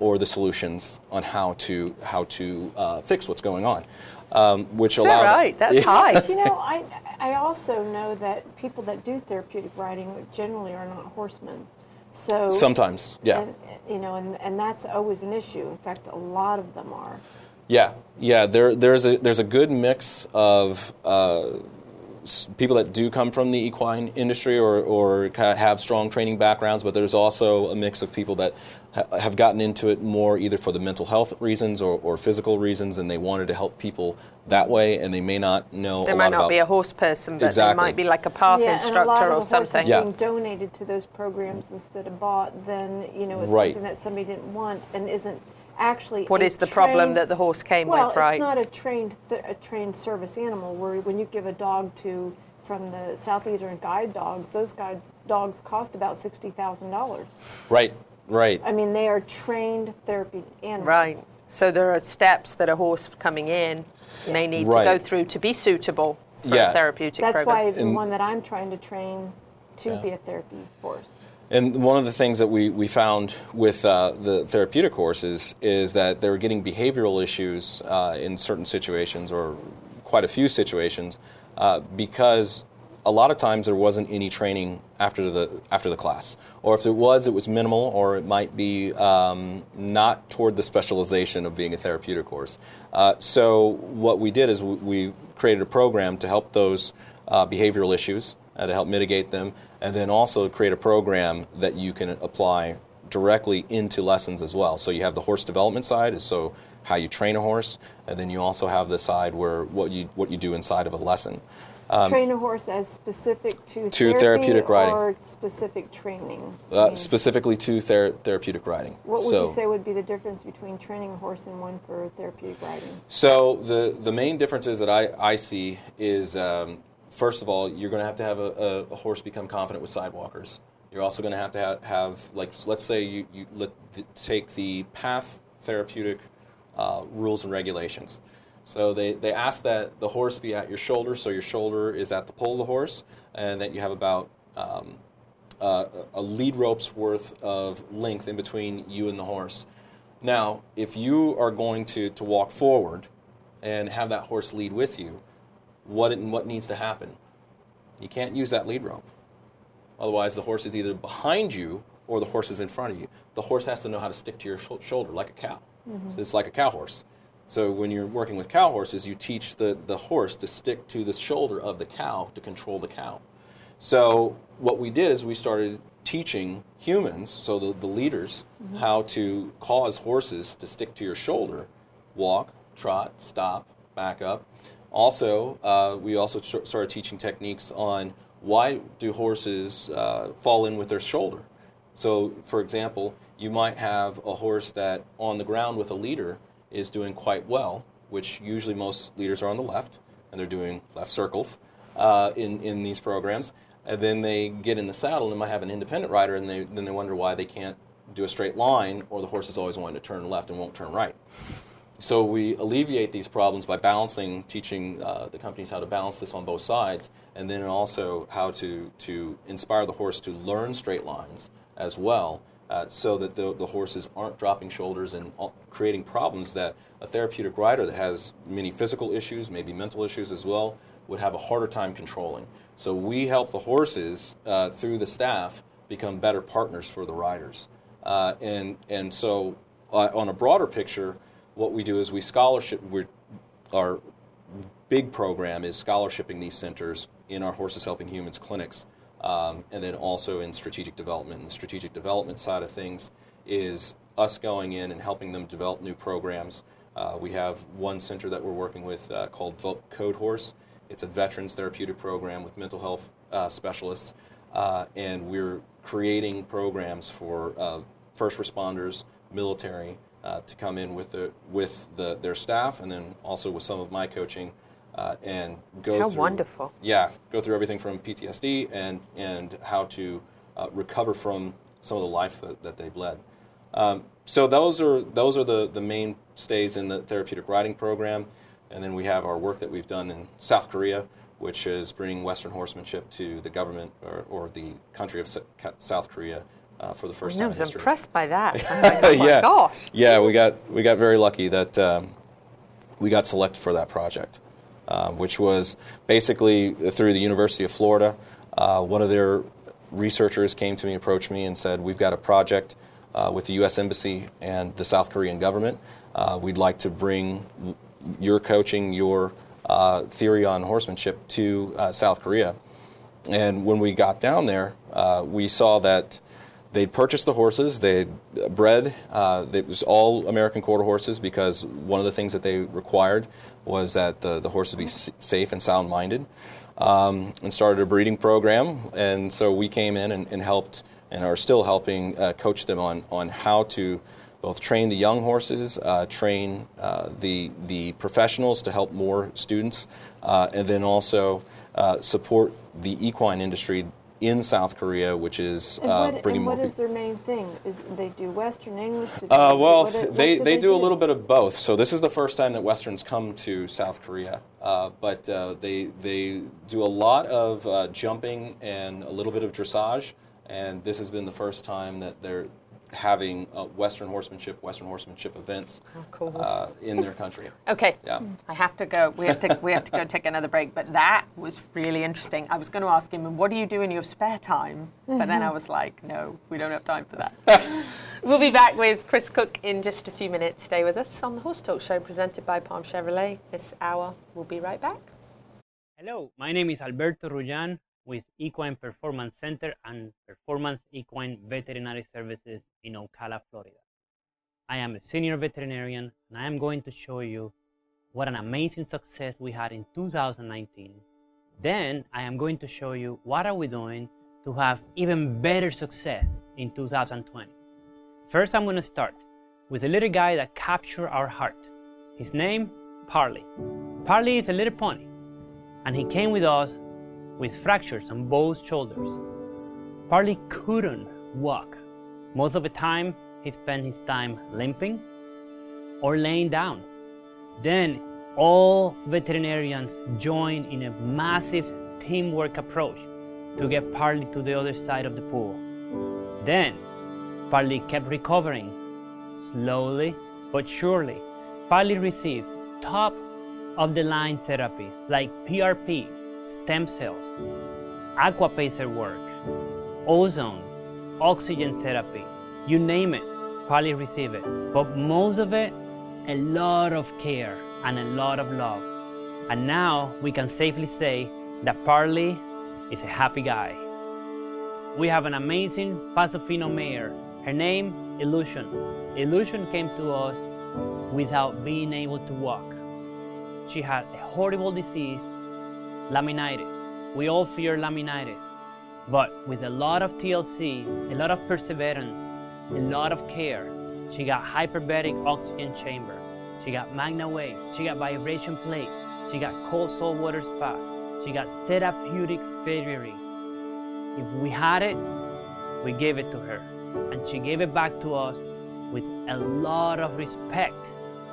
or the solutions on how to how to uh, fix what's going on, um, which Is that right? That's high. you know, I I also know that people that do therapeutic riding generally are not horsemen. So Sometimes, yeah. and, you know, and, and that's always an issue. In fact, a lot of them are. Yeah, yeah. There, there's a there's a good mix of uh, people that do come from the equine industry or or have strong training backgrounds, but there's also a mix of people that ha- have gotten into it more either for the mental health reasons or, or physical reasons, and they wanted to help people that way, and they may not know There a might lot not about be a horse person, but Exactly. there might be like a PATH yeah, and a instructor lot or of the horses something. Yeah. being donated to those programs instead of bought, then you know it's Right. something that somebody didn't want and isn't actually. What a is the problem that the horse came well, with, right? it's not a trained th- a trained service animal. Where when you give a dog to from the southeastern guide dogs, those guide dogs cost about sixty thousand dollars. right, right. I mean, they are trained therapy animals. Right. So there are steps that a horse coming in may need Right. to go through to be suitable for Yeah. a therapeutic That's program. why the And- one that I'm trying to train to Yeah. be a therapy horse. And one of the things that we, we found with uh, the therapeutic horses is that they were getting behavioral issues uh, in certain situations, or quite a few situations, uh, because a lot of times there wasn't any training after the after the class, or if it was, it was minimal, or it might be um, not toward the specialization of being a therapeutic horse. Uh, so what we did is we, we created a program to help those uh, behavioral issues uh, to help mitigate them, and then also create a program that you can apply directly into lessons as well. So you have the horse development side, so how you train a horse, and then you also have the side where what you what you do inside of a lesson. Um, Train a horse as specific to, to therapy therapeutic riding. or specific training. Uh, specifically to ther- therapeutic riding. what would so, you say would be the difference between training a horse and one for therapeutic riding? So the the main differences that I, I see is um, first of all you're going to have to have a, a, horse become confident with sidewalkers. You're also going to have to have, have like let's say you, you let take the PATH therapeutic uh, rules and regulations. So they, they ask that the horse be at your shoulder, so your shoulder is at the pole of the horse, and that you have about um, uh, a lead rope's worth of length in between you and the horse. Now, if you are going to, to walk forward and have that horse lead with you, what, it, what needs to happen? You can't use that lead rope. Otherwise, the horse is either behind you or the horse is in front of you. The horse has to know how to stick to your sh- shoulder like a cow. Mm-hmm. So it's like a cow horse. So when you're working with cow horses, you teach the, the horse to stick to the shoulder of the cow to control the cow. So what we did is we started teaching humans, so the, the leaders, mm-hmm. how to cause horses to stick to your shoulder, walk, trot, stop, back up. Also, uh, we also st- started teaching techniques on why do horses uh, fall in with their shoulder. So, for example, you might have a horse that on the ground with a leader is doing quite well, which usually most leaders are on the left, and they're doing left circles uh, in, in these programs. And then they get in the saddle and might have an independent rider, and they, then they wonder why they can't do a straight line, or the horse is always wanting to turn left and won't turn right. So we alleviate these problems by balancing, teaching uh, the companies how to balance this on both sides, and then also how to, to inspire the horse to learn straight lines as well, uh, so that the, the horses aren't dropping shoulders and creating problems that a therapeutic rider that has many physical issues, maybe mental issues as well, would have a harder time controlling. So we help the horses uh, through the staff become better partners for the riders. Uh, and, and so uh, on a broader picture, what we do is we scholarship, our big program is scholarshiping these centers in our Horses Helping Humans clinics, um, and then also in strategic development. And the strategic development side of things is us going in and helping them develop new programs. Uh, we have one center that we're working with uh, called Code Horse. It's a veterans therapeutic program with mental health uh, specialists, uh, and we're creating programs for uh, first responders, military, uh, to come in with the with the, their staff, and then also with some of my coaching, uh, and go How through. wonderful. Yeah, go through everything from PTSD and and how to uh, recover from some of the life that, that they've led. Um, so those are those are the the mainstays in the therapeutic riding program, and then we have our work that we've done in South Korea, which is bringing Western horsemanship to the government or, or the country of South Korea uh, for the first I time. was in impressed by that. Like, oh my yeah, gosh. yeah, we got we got very lucky that um, we got selected for that project, uh, which was basically through the University of Florida. Uh, one of their researchers came to me, approached me, and said, "We've got a project uh, with the U.S. Embassy and the South Korean government. Uh, we'd like to bring your coaching, your uh, theory on horsemanship to uh, South Korea." And when we got down there, uh, we saw that they'd purchased the horses, they'd bred, uh, it was all American quarter horses because one of the things that they required was that the, the horses be s- safe and sound minded, um, and started a breeding program. And so we came in and, and helped and are still helping uh, coach them on, on how to both train the young horses, uh, train uh, the, the professionals to help more students, uh, and then also uh, support the equine industry in South Korea, which is And uh, what, bringing and more what is their main thing? Is they do Western English? Do Uh, well, what what they, do they do a little bit of both. So this is the first time that Westerns come to South Korea, uh, but uh, they they do a lot of uh, jumping and a little bit of dressage, and this has been the first time that they're having uh, Western horsemanship, Western horsemanship events cool. uh, in their country. Okay. Yeah. I have to go. We have to. we have to go take another break. But that was really interesting. I was going to ask him, "What do you do in your spare time?" But then I was like, "No, we don't have time for that." we'll be back with Chris Cook in just a few minutes. Stay with us on the Horse Talk Show, presented by Palm Chevrolet. This hour, we'll be right back. Hello, my name is Alberto Rujan with Equine Performance Center and Performance Equine Veterinary Services in Ocala, Florida. I am a senior veterinarian and I am going to show you what an amazing success we had in 2019. Then I am going to show you what are we doing to have even better success in 2020. First, I'm going to start with a little guy that captured our heart. His name, Parley. Parley is a little pony, and he came with us with fractures on both shoulders. Parley couldn't walk. Most of the time, he spent his time limping or laying down. Then all veterinarians joined in a massive teamwork approach to get Parley to the other side of the pool. Then Parley kept recovering. Slowly but surely, Parley received top of the line therapies like PRP, stem cells, aquapacer work, ozone, oxygen therapy, you name it, Parley received it. But most of it, a lot of care and a lot of love. And now we can safely say that Parley is a happy guy. We have an amazing Paso Fino mare. Her name, Illusion. Illusion came to us without being able to walk. She had a horrible disease, laminitis. We all fear laminitis. But with a lot of TLC, a lot of perseverance, a lot of care, she got hyperbaric oxygen chamber. She got MagnaWave. She got vibration plate. She got cold salt water spa. She got therapeutic farriery. If we had it, we gave it to her. And she gave it back to us with a lot of respect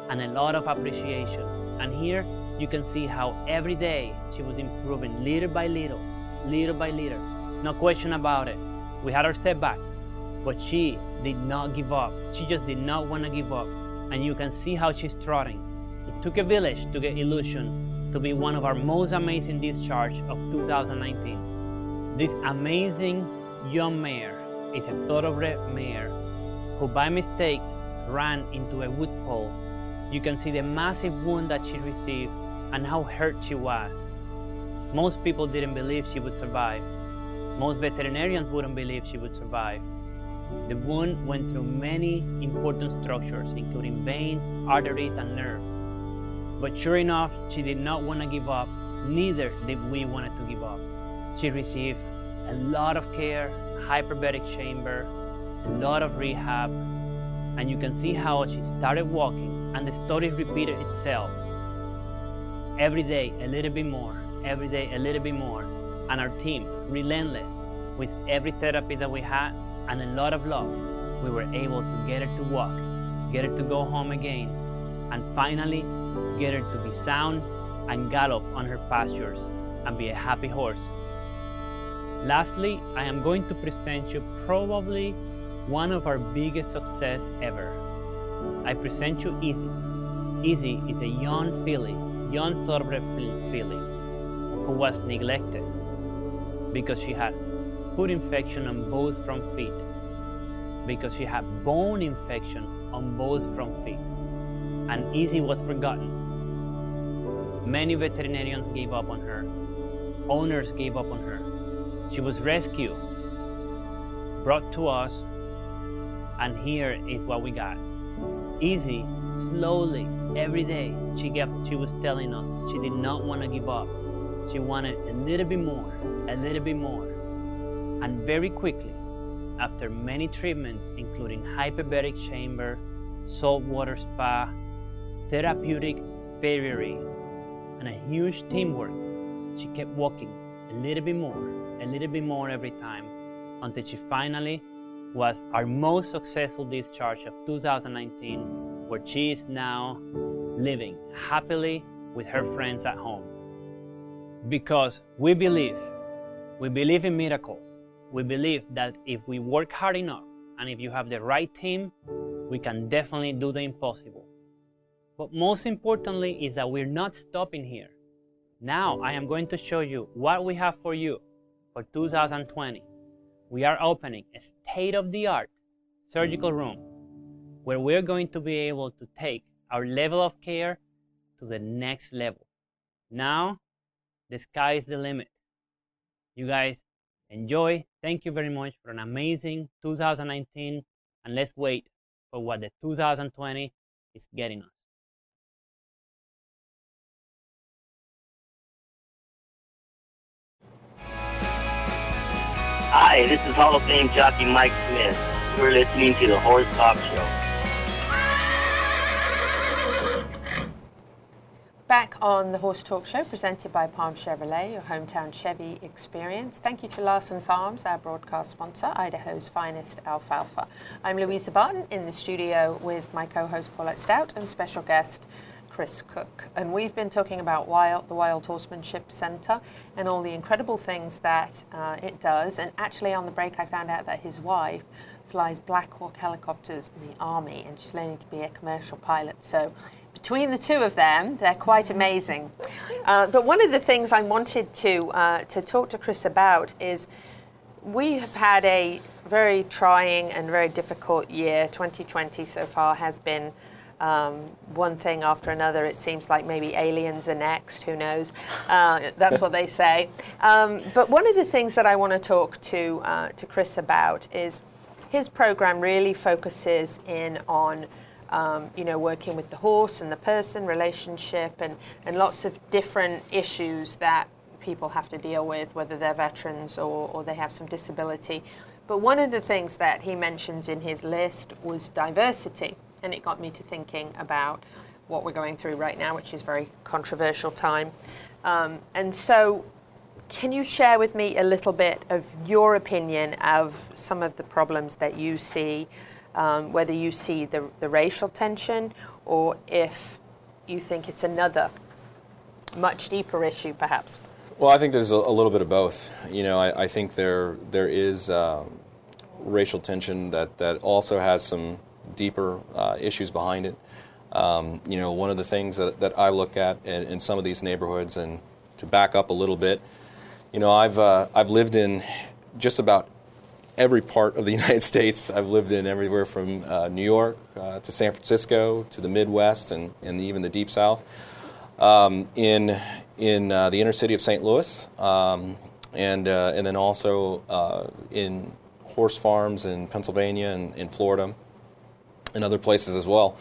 and a lot of appreciation. And here you can see how every day she was improving little by little, little by little. No question about it. We had our setbacks, but she did not give up. She just did not want to give up. And you can see how she's trotting. It took a village to get Illusion to be one of our most amazing discharge of 2019. This amazing young mare is a thoroughbred mare who by mistake ran into a wood pole. You can see the massive wound that she received and how hurt she was. Most people didn't believe she would survive. Most veterinarians wouldn't believe she would survive. The wound went through many important structures, including veins, arteries, and nerves. But sure enough, she did not want to give up. Neither did we want to give up. She received a lot of care, hyperbaric chamber, a lot of rehab, and you can see how she started walking, and the story repeated itself. Every day, a little bit more, every day, a little bit more, and our team, relentless, with every therapy that we had and a lot of love, we were able to get her to walk, get her to go home again, and finally get her to be sound and gallop on her pastures and be a happy horse. Lastly, I am going to present you probably one of our biggest success ever. I present you Easy. Easy is a young filly, young thoroughbred filly, who was neglected because she had foot infection on both front feet, because she had bone infection on both front feet, and Easy was forgotten. Many veterinarians gave up on her. Owners gave up on her. She was rescued, brought to us, and here is what we got. Easy, slowly, every day, she kept, she was telling us she did not want to give up. She wanted a little bit more, a little bit more. And very quickly, after many treatments, including hyperbaric chamber, saltwater spa, therapeutic farriery, and a huge teamwork, she kept walking a little bit more, a little bit more every time, until she finally was our most successful discharge of 2019, where she is now living happily with her friends at home. Because we believe, we believe in miracles. we believe that if we work hard enough and if you have the right team, we can definitely do the impossible. But most importantly is that we're not stopping here. Now I am going to show you what we have for you for 2020. We are opening a state-of-the-art surgical room where we're going to be able to take our level of care to the next level. Now, the sky is the limit. You guys enjoy. Thank you very much for an amazing 2019, and let's wait for what the 2020 is getting us. Hi, this is Hall of Fame jockey Mike Smith. You're listening to the Horse Talk Show. Back on the Horse Talk Show, presented by Palm Chevrolet, your hometown Chevy experience. Thank you to Larson Farms, our broadcast sponsor, Idaho's finest alfalfa. I'm Louisa Barton in the studio with my co-host Paulette Stout and special guest Chris Cook. And we've been talking about wild, the Wild Horsemanship Centre and all the incredible things that uh, it does. And actually, on the break, I found out that his wife flies Black Hawk helicopters in the Army and she's learning to be a commercial pilot. So between the two of them, they're quite amazing. Uh, but one of the things I wanted to, uh, to talk to Chris about is we have had a very trying and very difficult year. 2020 so far has been um, one thing after another. It seems like maybe aliens are next. Who knows? Uh, that's what they say. Um, but one of the things that I want to talk to uh, to Chris about is his program really focuses in on. Um, you know, working with the horse and the person relationship, and, and lots of different issues that people have to deal with, whether they're veterans or, or they have some disability. But one of the things that he mentions in his list was diversity and it got me to thinking about what we're going through right now, which is very controversial time. Um, and so, can you share with me a little bit of your opinion of some of the problems that you see, um, whether you see the, the racial tension or if you think it's another much deeper issue, perhaps? Well, I think there's a, a little bit of both. You know, I, I think there there is um, racial tension that, that also has some deeper uh, issues behind it. Um, you know, one of the things that, that I look at in, in, some of these neighborhoods, and to back up a little bit, you know, I've uh, I've lived in just about every part of the United States. I've lived in everywhere from uh, New York uh, to San Francisco to the Midwest and, and even the Deep South. Um, in in uh, the inner city of St. Louis, um, and uh, and then also in horse farms in Pennsylvania and in Florida and other places as well.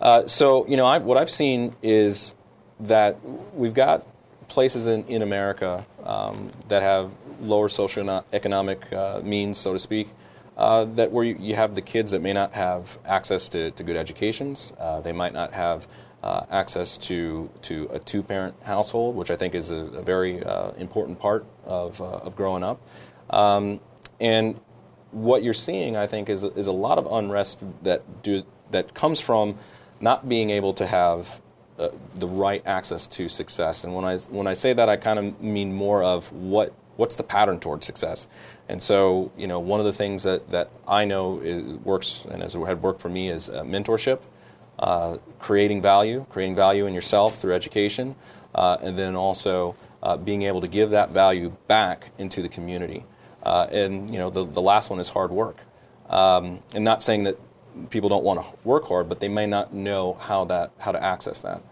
Uh, so, you know, I, what I've seen is that we've got places in, in America um, that have lower socioeconomic uh, means, so to speak, uh, that where you, have the kids that may not have access to, to good educations, uh, they might not have uh, access to, to a two parent household, which I think is a, a very uh, important part of, of growing up. Um, and what you're seeing, I think, is, is a lot of unrest that do, that comes from not being able to have uh, the right access to success. And when I when I say that, I kind of mean more of what what's the pattern towards success. And so, you know, one of the things that, that I know is, works and has had worked for me is uh, mentorship, uh, creating value, creating value in yourself through education, uh, and then also uh, being able to give that value back into the community. Uh, and you know, the, the last one is hard work. Um, and not saying that people don't want to work hard, but they may not know how that how to access that.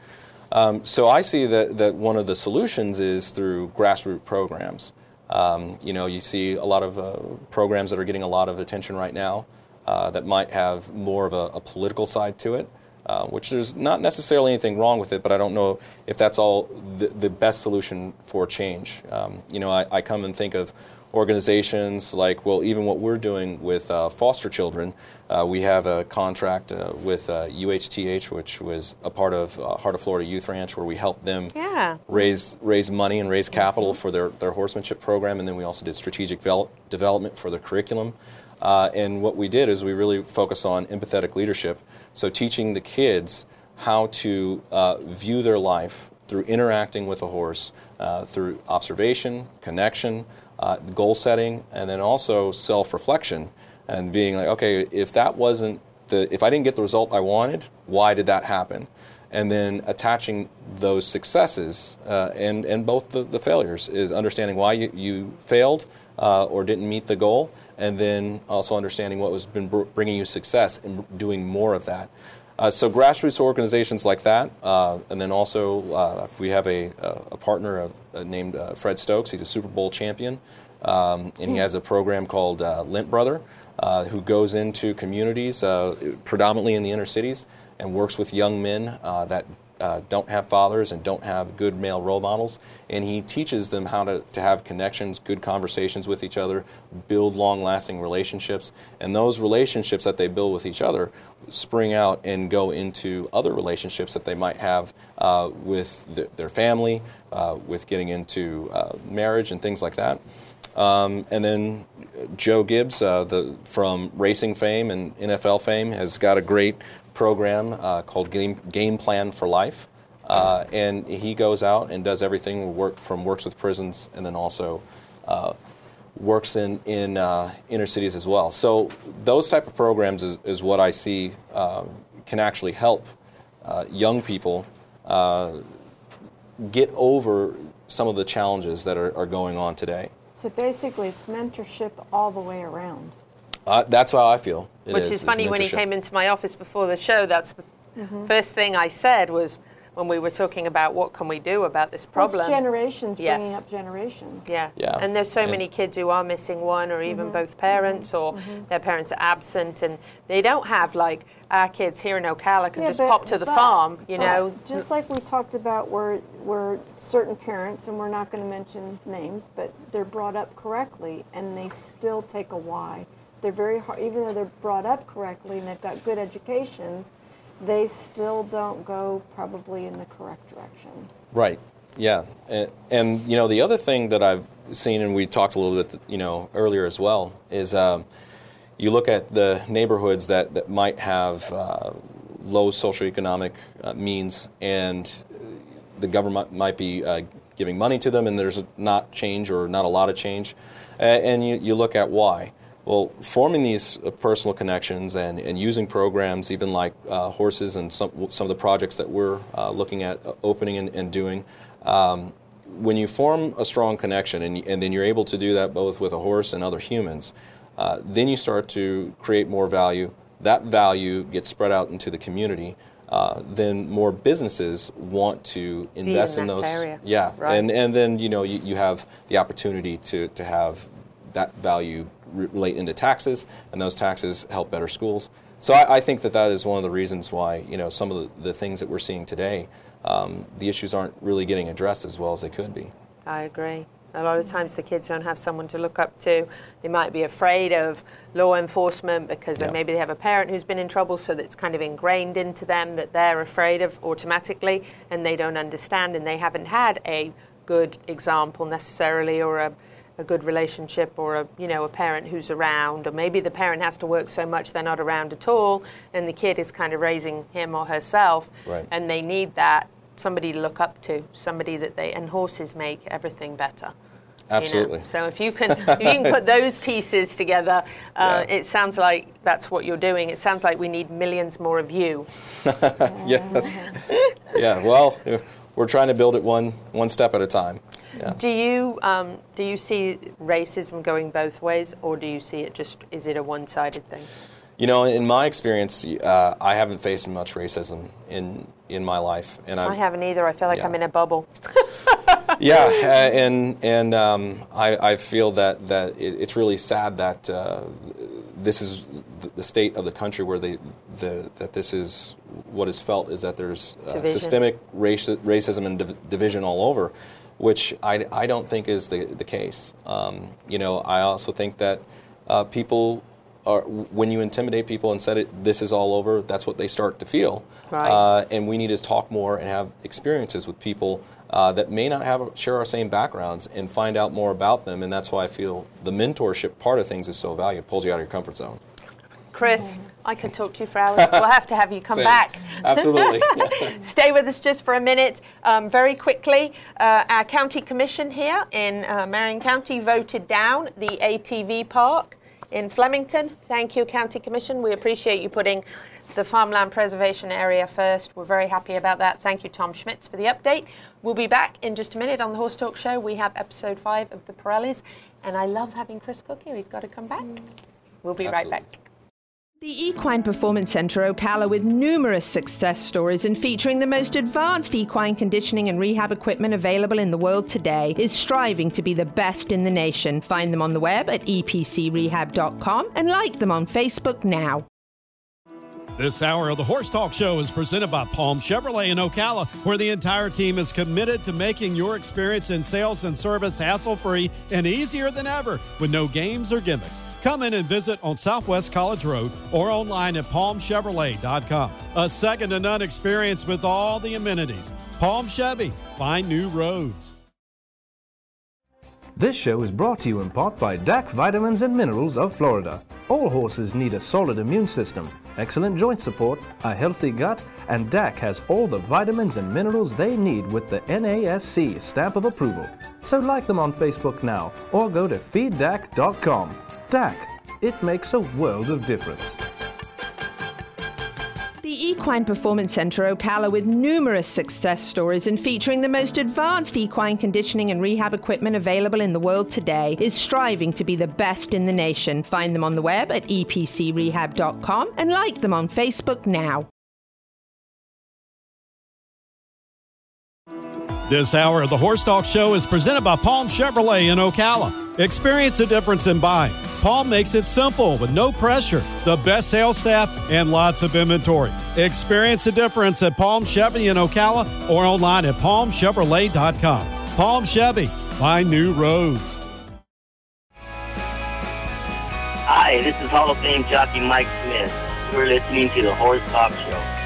Um, so I see that, that one of the solutions is through grassroots programs. Um, you know, you see a lot of uh, programs that are getting a lot of attention right now uh, that might have more of a, a political side to it, uh, which there's not necessarily anything wrong with it, but I don't know if that's all the, the best solution for change. Um, you know, I, I come and think of organizations like, well, even what we're doing with uh, foster children. Uh, we have a contract uh, with UHTH, uh, which was a part of uh, Heart of Florida Youth Ranch, where we helped them yeah. raise raise money and raise capital for their, their horsemanship program. And then we also did strategic development for their curriculum. Uh, and what we did is we really focus on empathetic leadership. So teaching the kids how to view their life through interacting with a horse, uh, through observation, connection, uh, goal setting, and then also self reflection and being like, okay, if that wasn't the, if I didn't get the result I wanted, why did that happen? And then attaching those successes uh, and, and both the, the failures is understanding why you, you failed uh, or didn't meet the goal, and then also understanding what was been br- bringing you success and doing more of that. Uh, so grassroots organizations like that, uh, and then also uh, we have a, a partner of, uh, named uh, Fred Stokes. He's a Super Bowl champion, um, and he has a program called uh, Lint Brother, who goes into communities, predominantly in the inner cities, and works with young men that uh, don't have fathers and don't have good male role models. And he teaches them how to, to have connections, good conversations with each other, build long lasting relationships. And those relationships that they build with each other spring out and go into other relationships that they might have uh, with th- their family, uh, with getting into uh, marriage and things like that. Um, and then Joe Gibbs, uh, the, from racing fame and NFL fame, has got a great program uh, called Game, Game Plan for Life. Uh, and he goes out and does everything work from works with prisons and then also uh, works in, in uh, inner cities as well. So those type of programs is, is what I see uh, can actually help uh, young people get over some of the challenges that are, are going on today. So basically, it's mentorship all the way around. Uh, that's how I feel. It Which is, is funny when he came into my office before the show. That's the mm-hmm. first thing I said was when we were talking about what can we do about this problem. Well, generations yes. bringing up generations. Yeah. yeah. And there's so and many kids who are missing one or even mm-hmm. both parents or mm-hmm. their parents are absent and they don't have like our kids here in Ocala can yeah, just but, pop to the farm, you know. Just like we talked about where where certain parents and we're not going to mention names, but they're brought up correctly and they still take a why. They're very hard even though they're brought up correctly and they've got good educations they still don't go probably in the correct direction. Right. Yeah. And, and you know the other thing that I've seen, and we talked a little bit, you know, earlier as well, is um, you look at the neighborhoods that that might have uh, low socioeconomic uh, means, and the government might be uh, giving money to them, and there's not change or not a lot of change, and you, you look at why. Well, forming these uh, personal connections and, and using programs, even like uh, horses and some, some of the projects that we're uh, looking at uh, opening and, and doing, um, when you form a strong connection and, and then you're able to do that both with a horse and other humans, uh, then you start to create more value. That value gets spread out into the community. Uh, then more businesses want to invest in, in those. Area. Yeah, right. and and then you know you, you have the opportunity to to have that value relate into taxes, and those taxes help better schools. So I, I, think that that is one of the reasons why you know some of the, the things that we're seeing today, um, the issues aren't really getting addressed as well as they could be. I agree. A lot of times the kids don't have someone to look up to. They might be afraid of law enforcement because yeah. maybe they have a parent who's been in trouble, so that's kind of ingrained into them that they're afraid of automatically, and they don't understand, and they haven't had a good example necessarily or a a good relationship or a you know a parent who's around or maybe the parent has to work so much they're not around at all and the kid is kind of raising him or herself right. and they need that somebody to look up to somebody that they and horses make everything better Absolutely. You know? So if you can, if you can put those pieces together, uh, yeah. it sounds like that's what you're doing. It sounds like we need millions more of you. yes. yeah. Well, we're trying to build it one one step at a time. Yeah. Do you um, do you see racism going both ways, or do you see it just is it a one-sided thing? You know, in my experience, uh, I haven't faced much racism in in my life, and I, I haven't either. I feel like yeah. I'm in a bubble. yeah, uh, and and um, I, I feel that that it, it's really sad that uh, this is the state of the country where they the that this is what is felt is that there's uh, systemic race, racism and div- division all over which I, I don't think is the, the case. Um, you know, I also think that uh, people are, when you intimidate people and said it, this is all over, that's what they start to feel. Right. Uh, and we need to talk more and have experiences with people uh, that may not have share our same backgrounds and find out more about them. And that's why I feel the mentorship part of things is so valuable. It pulls you out of your comfort zone. Chris, I could talk to you for hours. We'll have to have you come Same. back. Absolutely. Stay with us just for a minute. Um, very quickly, uh, our county commission here in uh, Marion County voted down the ATV park in Flemington. Thank you, County Commission. We appreciate you putting the farmland preservation area first. We're very happy about that. Thank you, Tom Schmitz, for the update. We'll be back in just a minute on the Horse Talk Show. We have episode five of the Parellis, and I love having Chris Cook here. He's got to come back. We'll be right back. The Equine Performance Centre Ocala, with numerous success stories and featuring the most advanced equine conditioning and rehab equipment available in the world today, is striving to be the best in the nation. Find them on the web at epcrehab.com and like them on Facebook now. This hour of the Horse Talk Show is presented by Palm Chevrolet in Ocala, where the entire team is committed to making your experience in sales and service hassle free and easier than ever with no games or gimmicks. Come in and visit on Southwest College Road or online at palmchevrolet.com. A second to none experience with all the amenities. Palm Chevy, find new roads. This show is brought to you in part by DAC Vitamins and Minerals of Florida. All horses need a solid immune system, excellent joint support, a healthy gut, and DAC has all the vitamins and minerals they need with the NASC stamp of approval. So like them on Facebook now or go to feeddac.com. DAC, it makes a world of difference. The Equine Performance Centre Ocala, with numerous success stories and featuring the most advanced equine conditioning and rehab equipment available in the world today, is striving to be the best in the nation. Find them on the web at epcrehab.com and like them on Facebook now. This hour of the Horse Talk Show is presented by Palm Chevrolet in Ocala. Experience the difference in buying. Palm makes it simple with no pressure, the best sales staff, and lots of inventory. Experience the difference at Palm Chevy in Ocala or online at palmchevrolet.com. Palm Chevy, find new roads. Hi, this is Hall of Fame jockey Mike Smith. You're listening to the Horse Talk Show.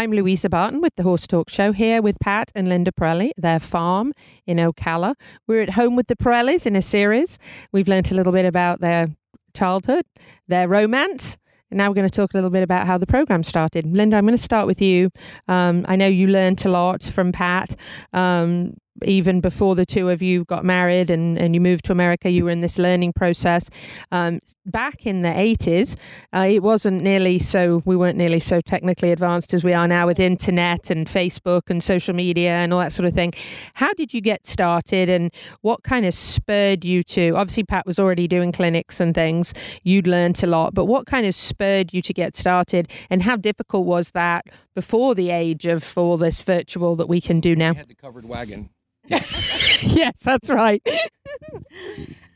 I'm Louisa Barton with the Horse Talk Show here with Pat and Linda Parelli, their farm in Ocala. We're at home with the Parellis in a series. We've learnt a little bit about their childhood, their romance. And now we're going to talk a little bit about how the program started. Linda, I'm going to start with you. Um, I know you learnt a lot from Pat. Um, even before the two of you got married and, and you moved to America, you were in this learning process. Um, back in the 80s, uh, it wasn't nearly so, we weren't nearly so technically advanced as we are now with internet and Facebook and social media and all that sort of thing. How did you get started and what kind of spurred you to? Obviously, Pat was already doing clinics and things, you'd learnt a lot, but what kind of spurred you to get started and how difficult was that before the age of all this virtual that we can do now? had the covered wagon. yes, that's right.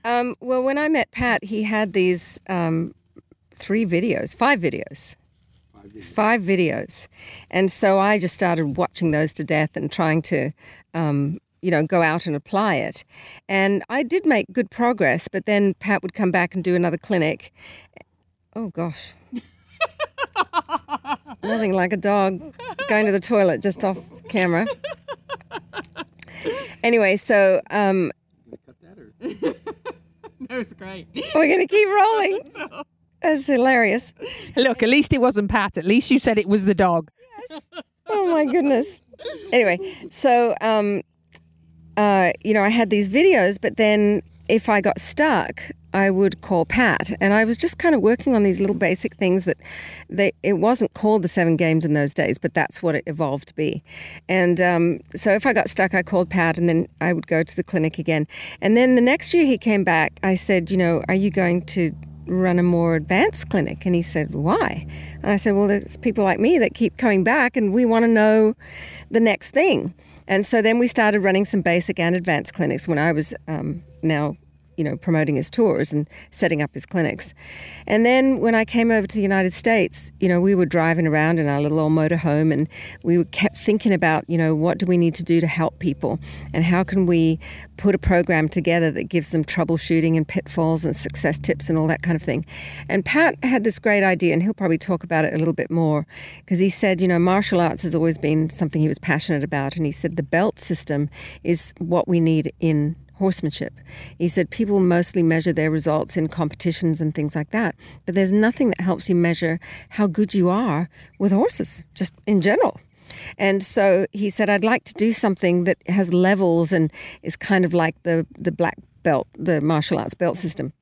Um, well, when I met Pat, he had these um, three videos, five videos. Five videos. And so I just started watching those to death and trying to, um, you know, go out and apply it. And I did make good progress, but then Pat would come back and do another clinic. Oh, gosh. Nothing like a dog going to the toilet just off camera. Anyway, so um, That was great. we're going to keep rolling. That's hilarious. Look, at least it wasn't Pat. At least you said it was the dog. Yes. Oh my goodness. Anyway, so um, uh, you know, I had these videos, but then if I got stuck, I would call Pat, and I was just kind of working on these little basic things that they it wasn't called the seven games in those days, but that's what it evolved to be. And um, so if I got stuck, I called Pat, and then I would go to the clinic again. And then the next year he came back. I said, you know, are you going to run a more advanced clinic? And he said, why? And I said, well, there's people like me that keep coming back, and we want to know the next thing. And so then we started running some basic and advanced clinics when I was um, now, you know, promoting his tours and setting up his clinics. And then when I came over to the United States, you know, we were driving around in our little old motorhome and we kept thinking about, you know, what do we need to do to help people and how can we put a program together that gives them troubleshooting and pitfalls and success tips and all that kind of thing. And Pat had this great idea, and he'll probably talk about it a little bit more, because he said, you know, martial arts has always been something he was passionate about. And he said the belt system is what we need in horsemanship. He said people mostly measure their results in competitions and things like that, but there's nothing that helps you measure how good you are with horses, just in general. And so he said, I'd like to do something that has levels and is kind of like the, the black belt, the martial arts belt system.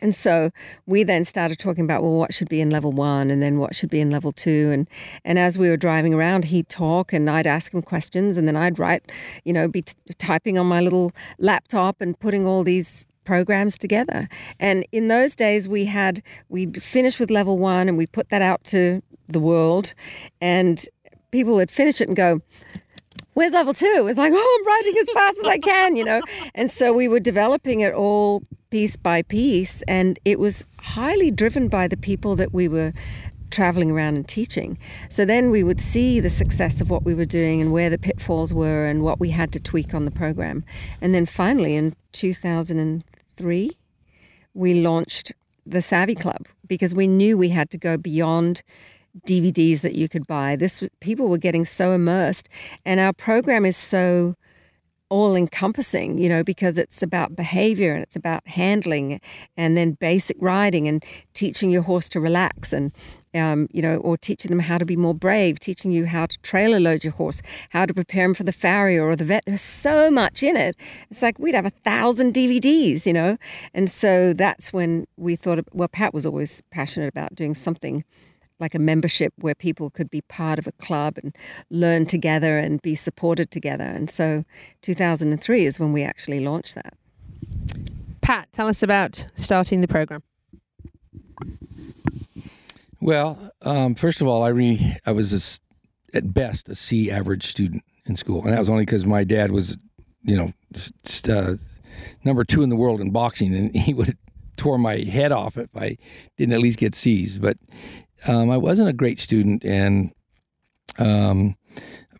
And so we then started talking about, well, what should be in level one and then what should be in level two. And, and as we were driving around, he'd talk and I'd ask him questions and then I'd write, you know, be t- typing on my little laptop and putting all these programs together. And in those days, we had, we'd finish with level one and we put that out to the world. And people would finish it and go, Where's level two? It's like, oh, I'm writing as fast as I can, you know? And so we were developing it all piece by piece. And it was highly driven by the people that we were traveling around and teaching. So then we would see the success of what we were doing and where the pitfalls were and what we had to tweak on the program. And then finally in 2003, we launched the Savvy Club because we knew we had to go beyond DVDs that you could buy. This people were getting so immersed, and our program is so all encompassing, you know, because it's about behavior and it's about handling and then basic riding and teaching your horse to relax and, um, you know, or teaching them how to be more brave, teaching you how to trailer load your horse, how to prepare him for the farrier or the vet. There's so much in it. It's like we'd have a thousand DVDs, you know. And so that's when we thought, well, Pat was always passionate about doing something like a membership where people could be part of a club and learn together and be supported together. And so 2003 is when we actually launched that. Pat, tell us about starting the program. Well, um, first of all, I re- I was a, at best a C average student in school, and that was only because my dad was, you know, just, uh, number two in the world in boxing, and he would have tore my head off if I didn't at least get C's. But um, I wasn't a great student, and um,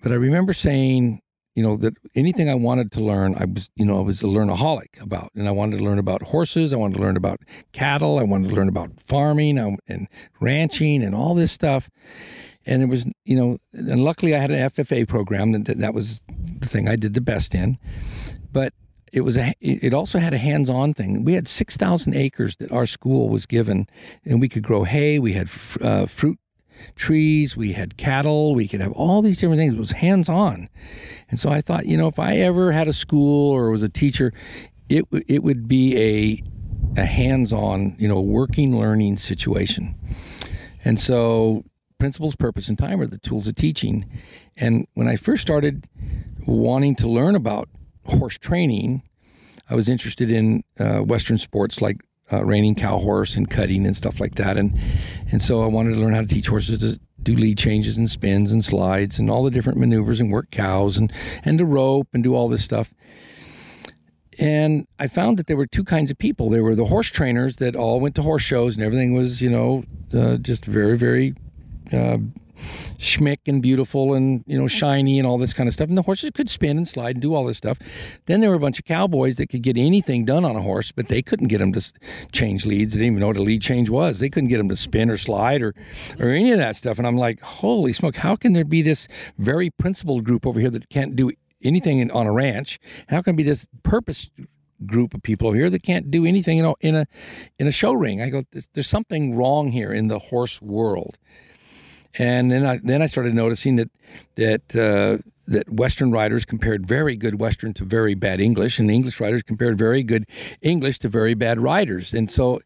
but I remember saying, you know, that anything I wanted to learn, I was, you know, I was a learnaholic about, and I wanted to learn about horses, I wanted to learn about cattle, I wanted to learn about farming and ranching and all this stuff. And it was, you know, and luckily I had an FFA program that that was the thing I did the best in. But it was a it also had a hands-on thing. We had 6000 acres that our school was given and we could grow hay we had uh, fruit trees we had cattle we could have all these different things. It was hands-on. And so i thought you know if i ever had a school or was a teacher it it would be a a hands-on you know working learning situation. And so principles purpose and time are the tools of teaching. And when i first started wanting to learn about horse training, I was interested in uh, Western sports like uh, reining cow horse and cutting and stuff like that. And and so I wanted to learn how to teach horses to do lead changes and spins and slides and all the different maneuvers and work cows and and to rope and do all this stuff. And I found that there were two kinds of people. There were the horse trainers that all went to horse shows and everything was, you know, uh, just very, very uh, schmick and beautiful and you know shiny and all this kind of stuff. And the horses could spin and slide and do all this stuff. Then there were a bunch of cowboys that could get anything done on a horse, but they couldn't get them to change leads. They didn't even know what a lead change was. They couldn't get them to spin or slide or or any of that stuff. And I'm like, holy smoke! How can there be this very principled group over here that can't do anything on a ranch? How can be this purpose group of people over here that can't do anything you know in a in a show ring i go there's, there's something wrong here in the horse world and then I then I started noticing that that uh, that Western writers compared very good Western to very bad English, and English writers compared very good English to very bad writers, and so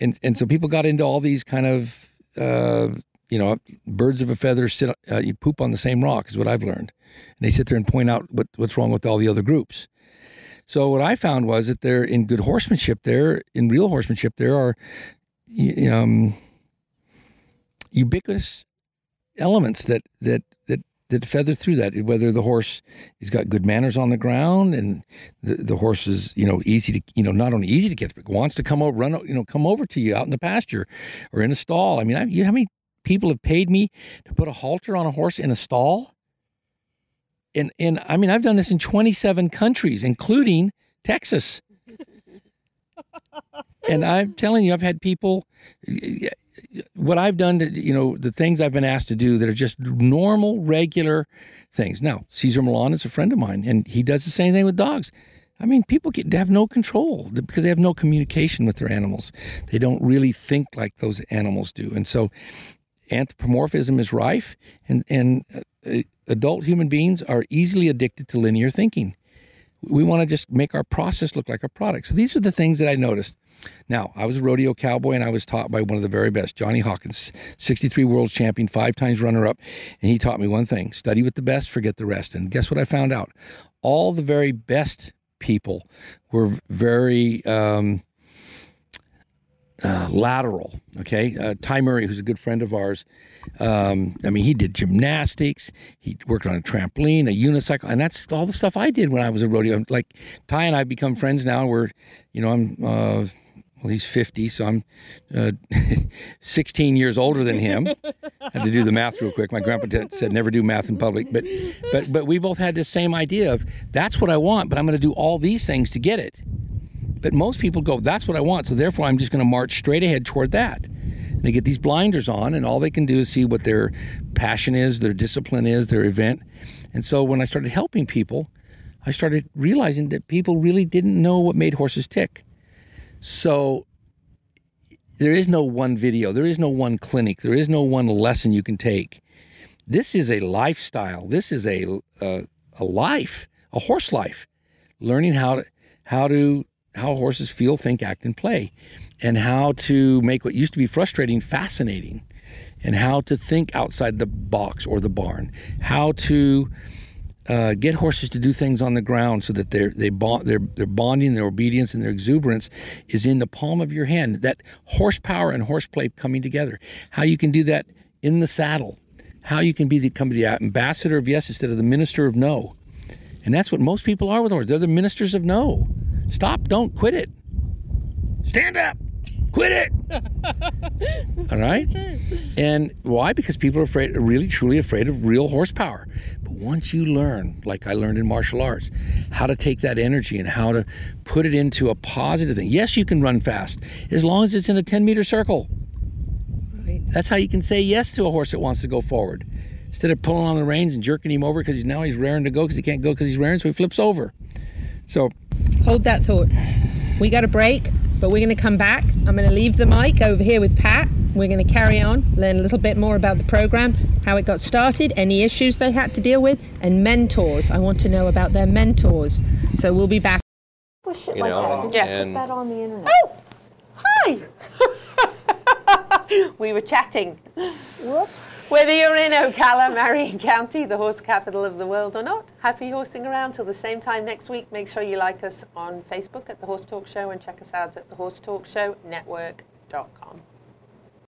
and and so people got into all these kind of uh, you know birds of a feather sit uh, you poop on the same rock is what I've learned, and they sit there and point out what, what's wrong with all the other groups. So what I found was that there in good horsemanship, there in real horsemanship, there are um, ubiquitous elements that that that that feather through that. Whether the horse has got good manners on the ground and the, the horse is you know easy to you know not only easy to get but wants to come over run you know come over to you out in the pasture or in a stall. I mean, I, you know how many people have paid me to put a halter on a horse in a stall? And and I mean I've done this in 27 countries, including Texas. and I'm telling you, I've had people what I've done to, you know, the things I've been asked to do that are just normal, regular things. Now, Cesar Millan is a friend of mine, and he does the same thing with dogs. I mean, people get, have no control because they have no communication with their animals. They don't really think like those animals do. And so anthropomorphism is rife, and, and uh, adult human beings are easily addicted to linear thinking. We want to just make our process look like a product. So these are the things that I noticed. Now, I was a rodeo cowboy and I was taught by one of the very best, Johnny Hawkins, 63 world champion, five times runner up. And he taught me one thing study with the best, forget the rest. And guess what I found out? All the very best people were very um, uh, lateral. Okay, uh, Ty Murray, who's a good friend of ours. Um, I mean, he did gymnastics. He worked on a trampoline, a unicycle, and that's all the stuff I did when I was a rodeo. Like Ty and I become friends now. We're, you know, I'm. Uh, well, he's 50, so I'm uh, 16 years older than him. I had to do the math real quick. My grandpa said never do math in public, but but but we both had the same idea of that's what I want, but I'm going to do all these things to get it. But most people go, that's what I want, so therefore I'm just going to march straight ahead toward that. And they get these blinders on, and all they can do is see what their passion is, their discipline is, their event. And so when I started helping people, I started realizing that people really didn't know what made horses tick. So there is no one video, there is no one clinic, there is no one lesson you can take. This is a lifestyle. This is a a, a life, a horse life, learning how to how to how horses feel, think, act, and play, and how to make what used to be frustrating fascinating, and how to think outside the box or the barn, how to uh, get horses to do things on the ground so that they're they bond, their their bonding, their obedience, and their exuberance is in the palm of your hand. That horsepower and horseplay coming together. How you can do that in the saddle. How you can be the, become the ambassador of yes instead of the minister of no. And that's what most people are with horses. They're the ministers of no. Stop, don't quit it. Stand up. Quit it. All right? And why? Because people are afraid, really truly afraid of real horsepower. But once you learn, like I learned in martial arts, how to take that energy and how to put it into a positive thing. Yes, you can run fast as long as it's in a 10 meter circle. Right. That's how you can say yes to a horse that wants to go forward. Instead of pulling on the reins and jerking him over because now he's raring to go because he can't go because he's raring, so he flips over. So hold that thought. We got a break, but we're going to come back. I'm going to leave the mic over here with Pat. We're going to carry on, learn a little bit more about the program, how it got started, any issues they had to deal with, and mentors. I want to know about their mentors. So we'll be back. Well, shit You like know, that. Yeah. and- Put that on the internet. Oh, hi. we were chatting. Whoops. Whether you're in Ocala, Marion County, the horse capital of the world or not, happy horsing around till the same time next week. Make sure you like us on Facebook at The Horse Talk Show and check us out at thehorsetalkshowNetwork.com.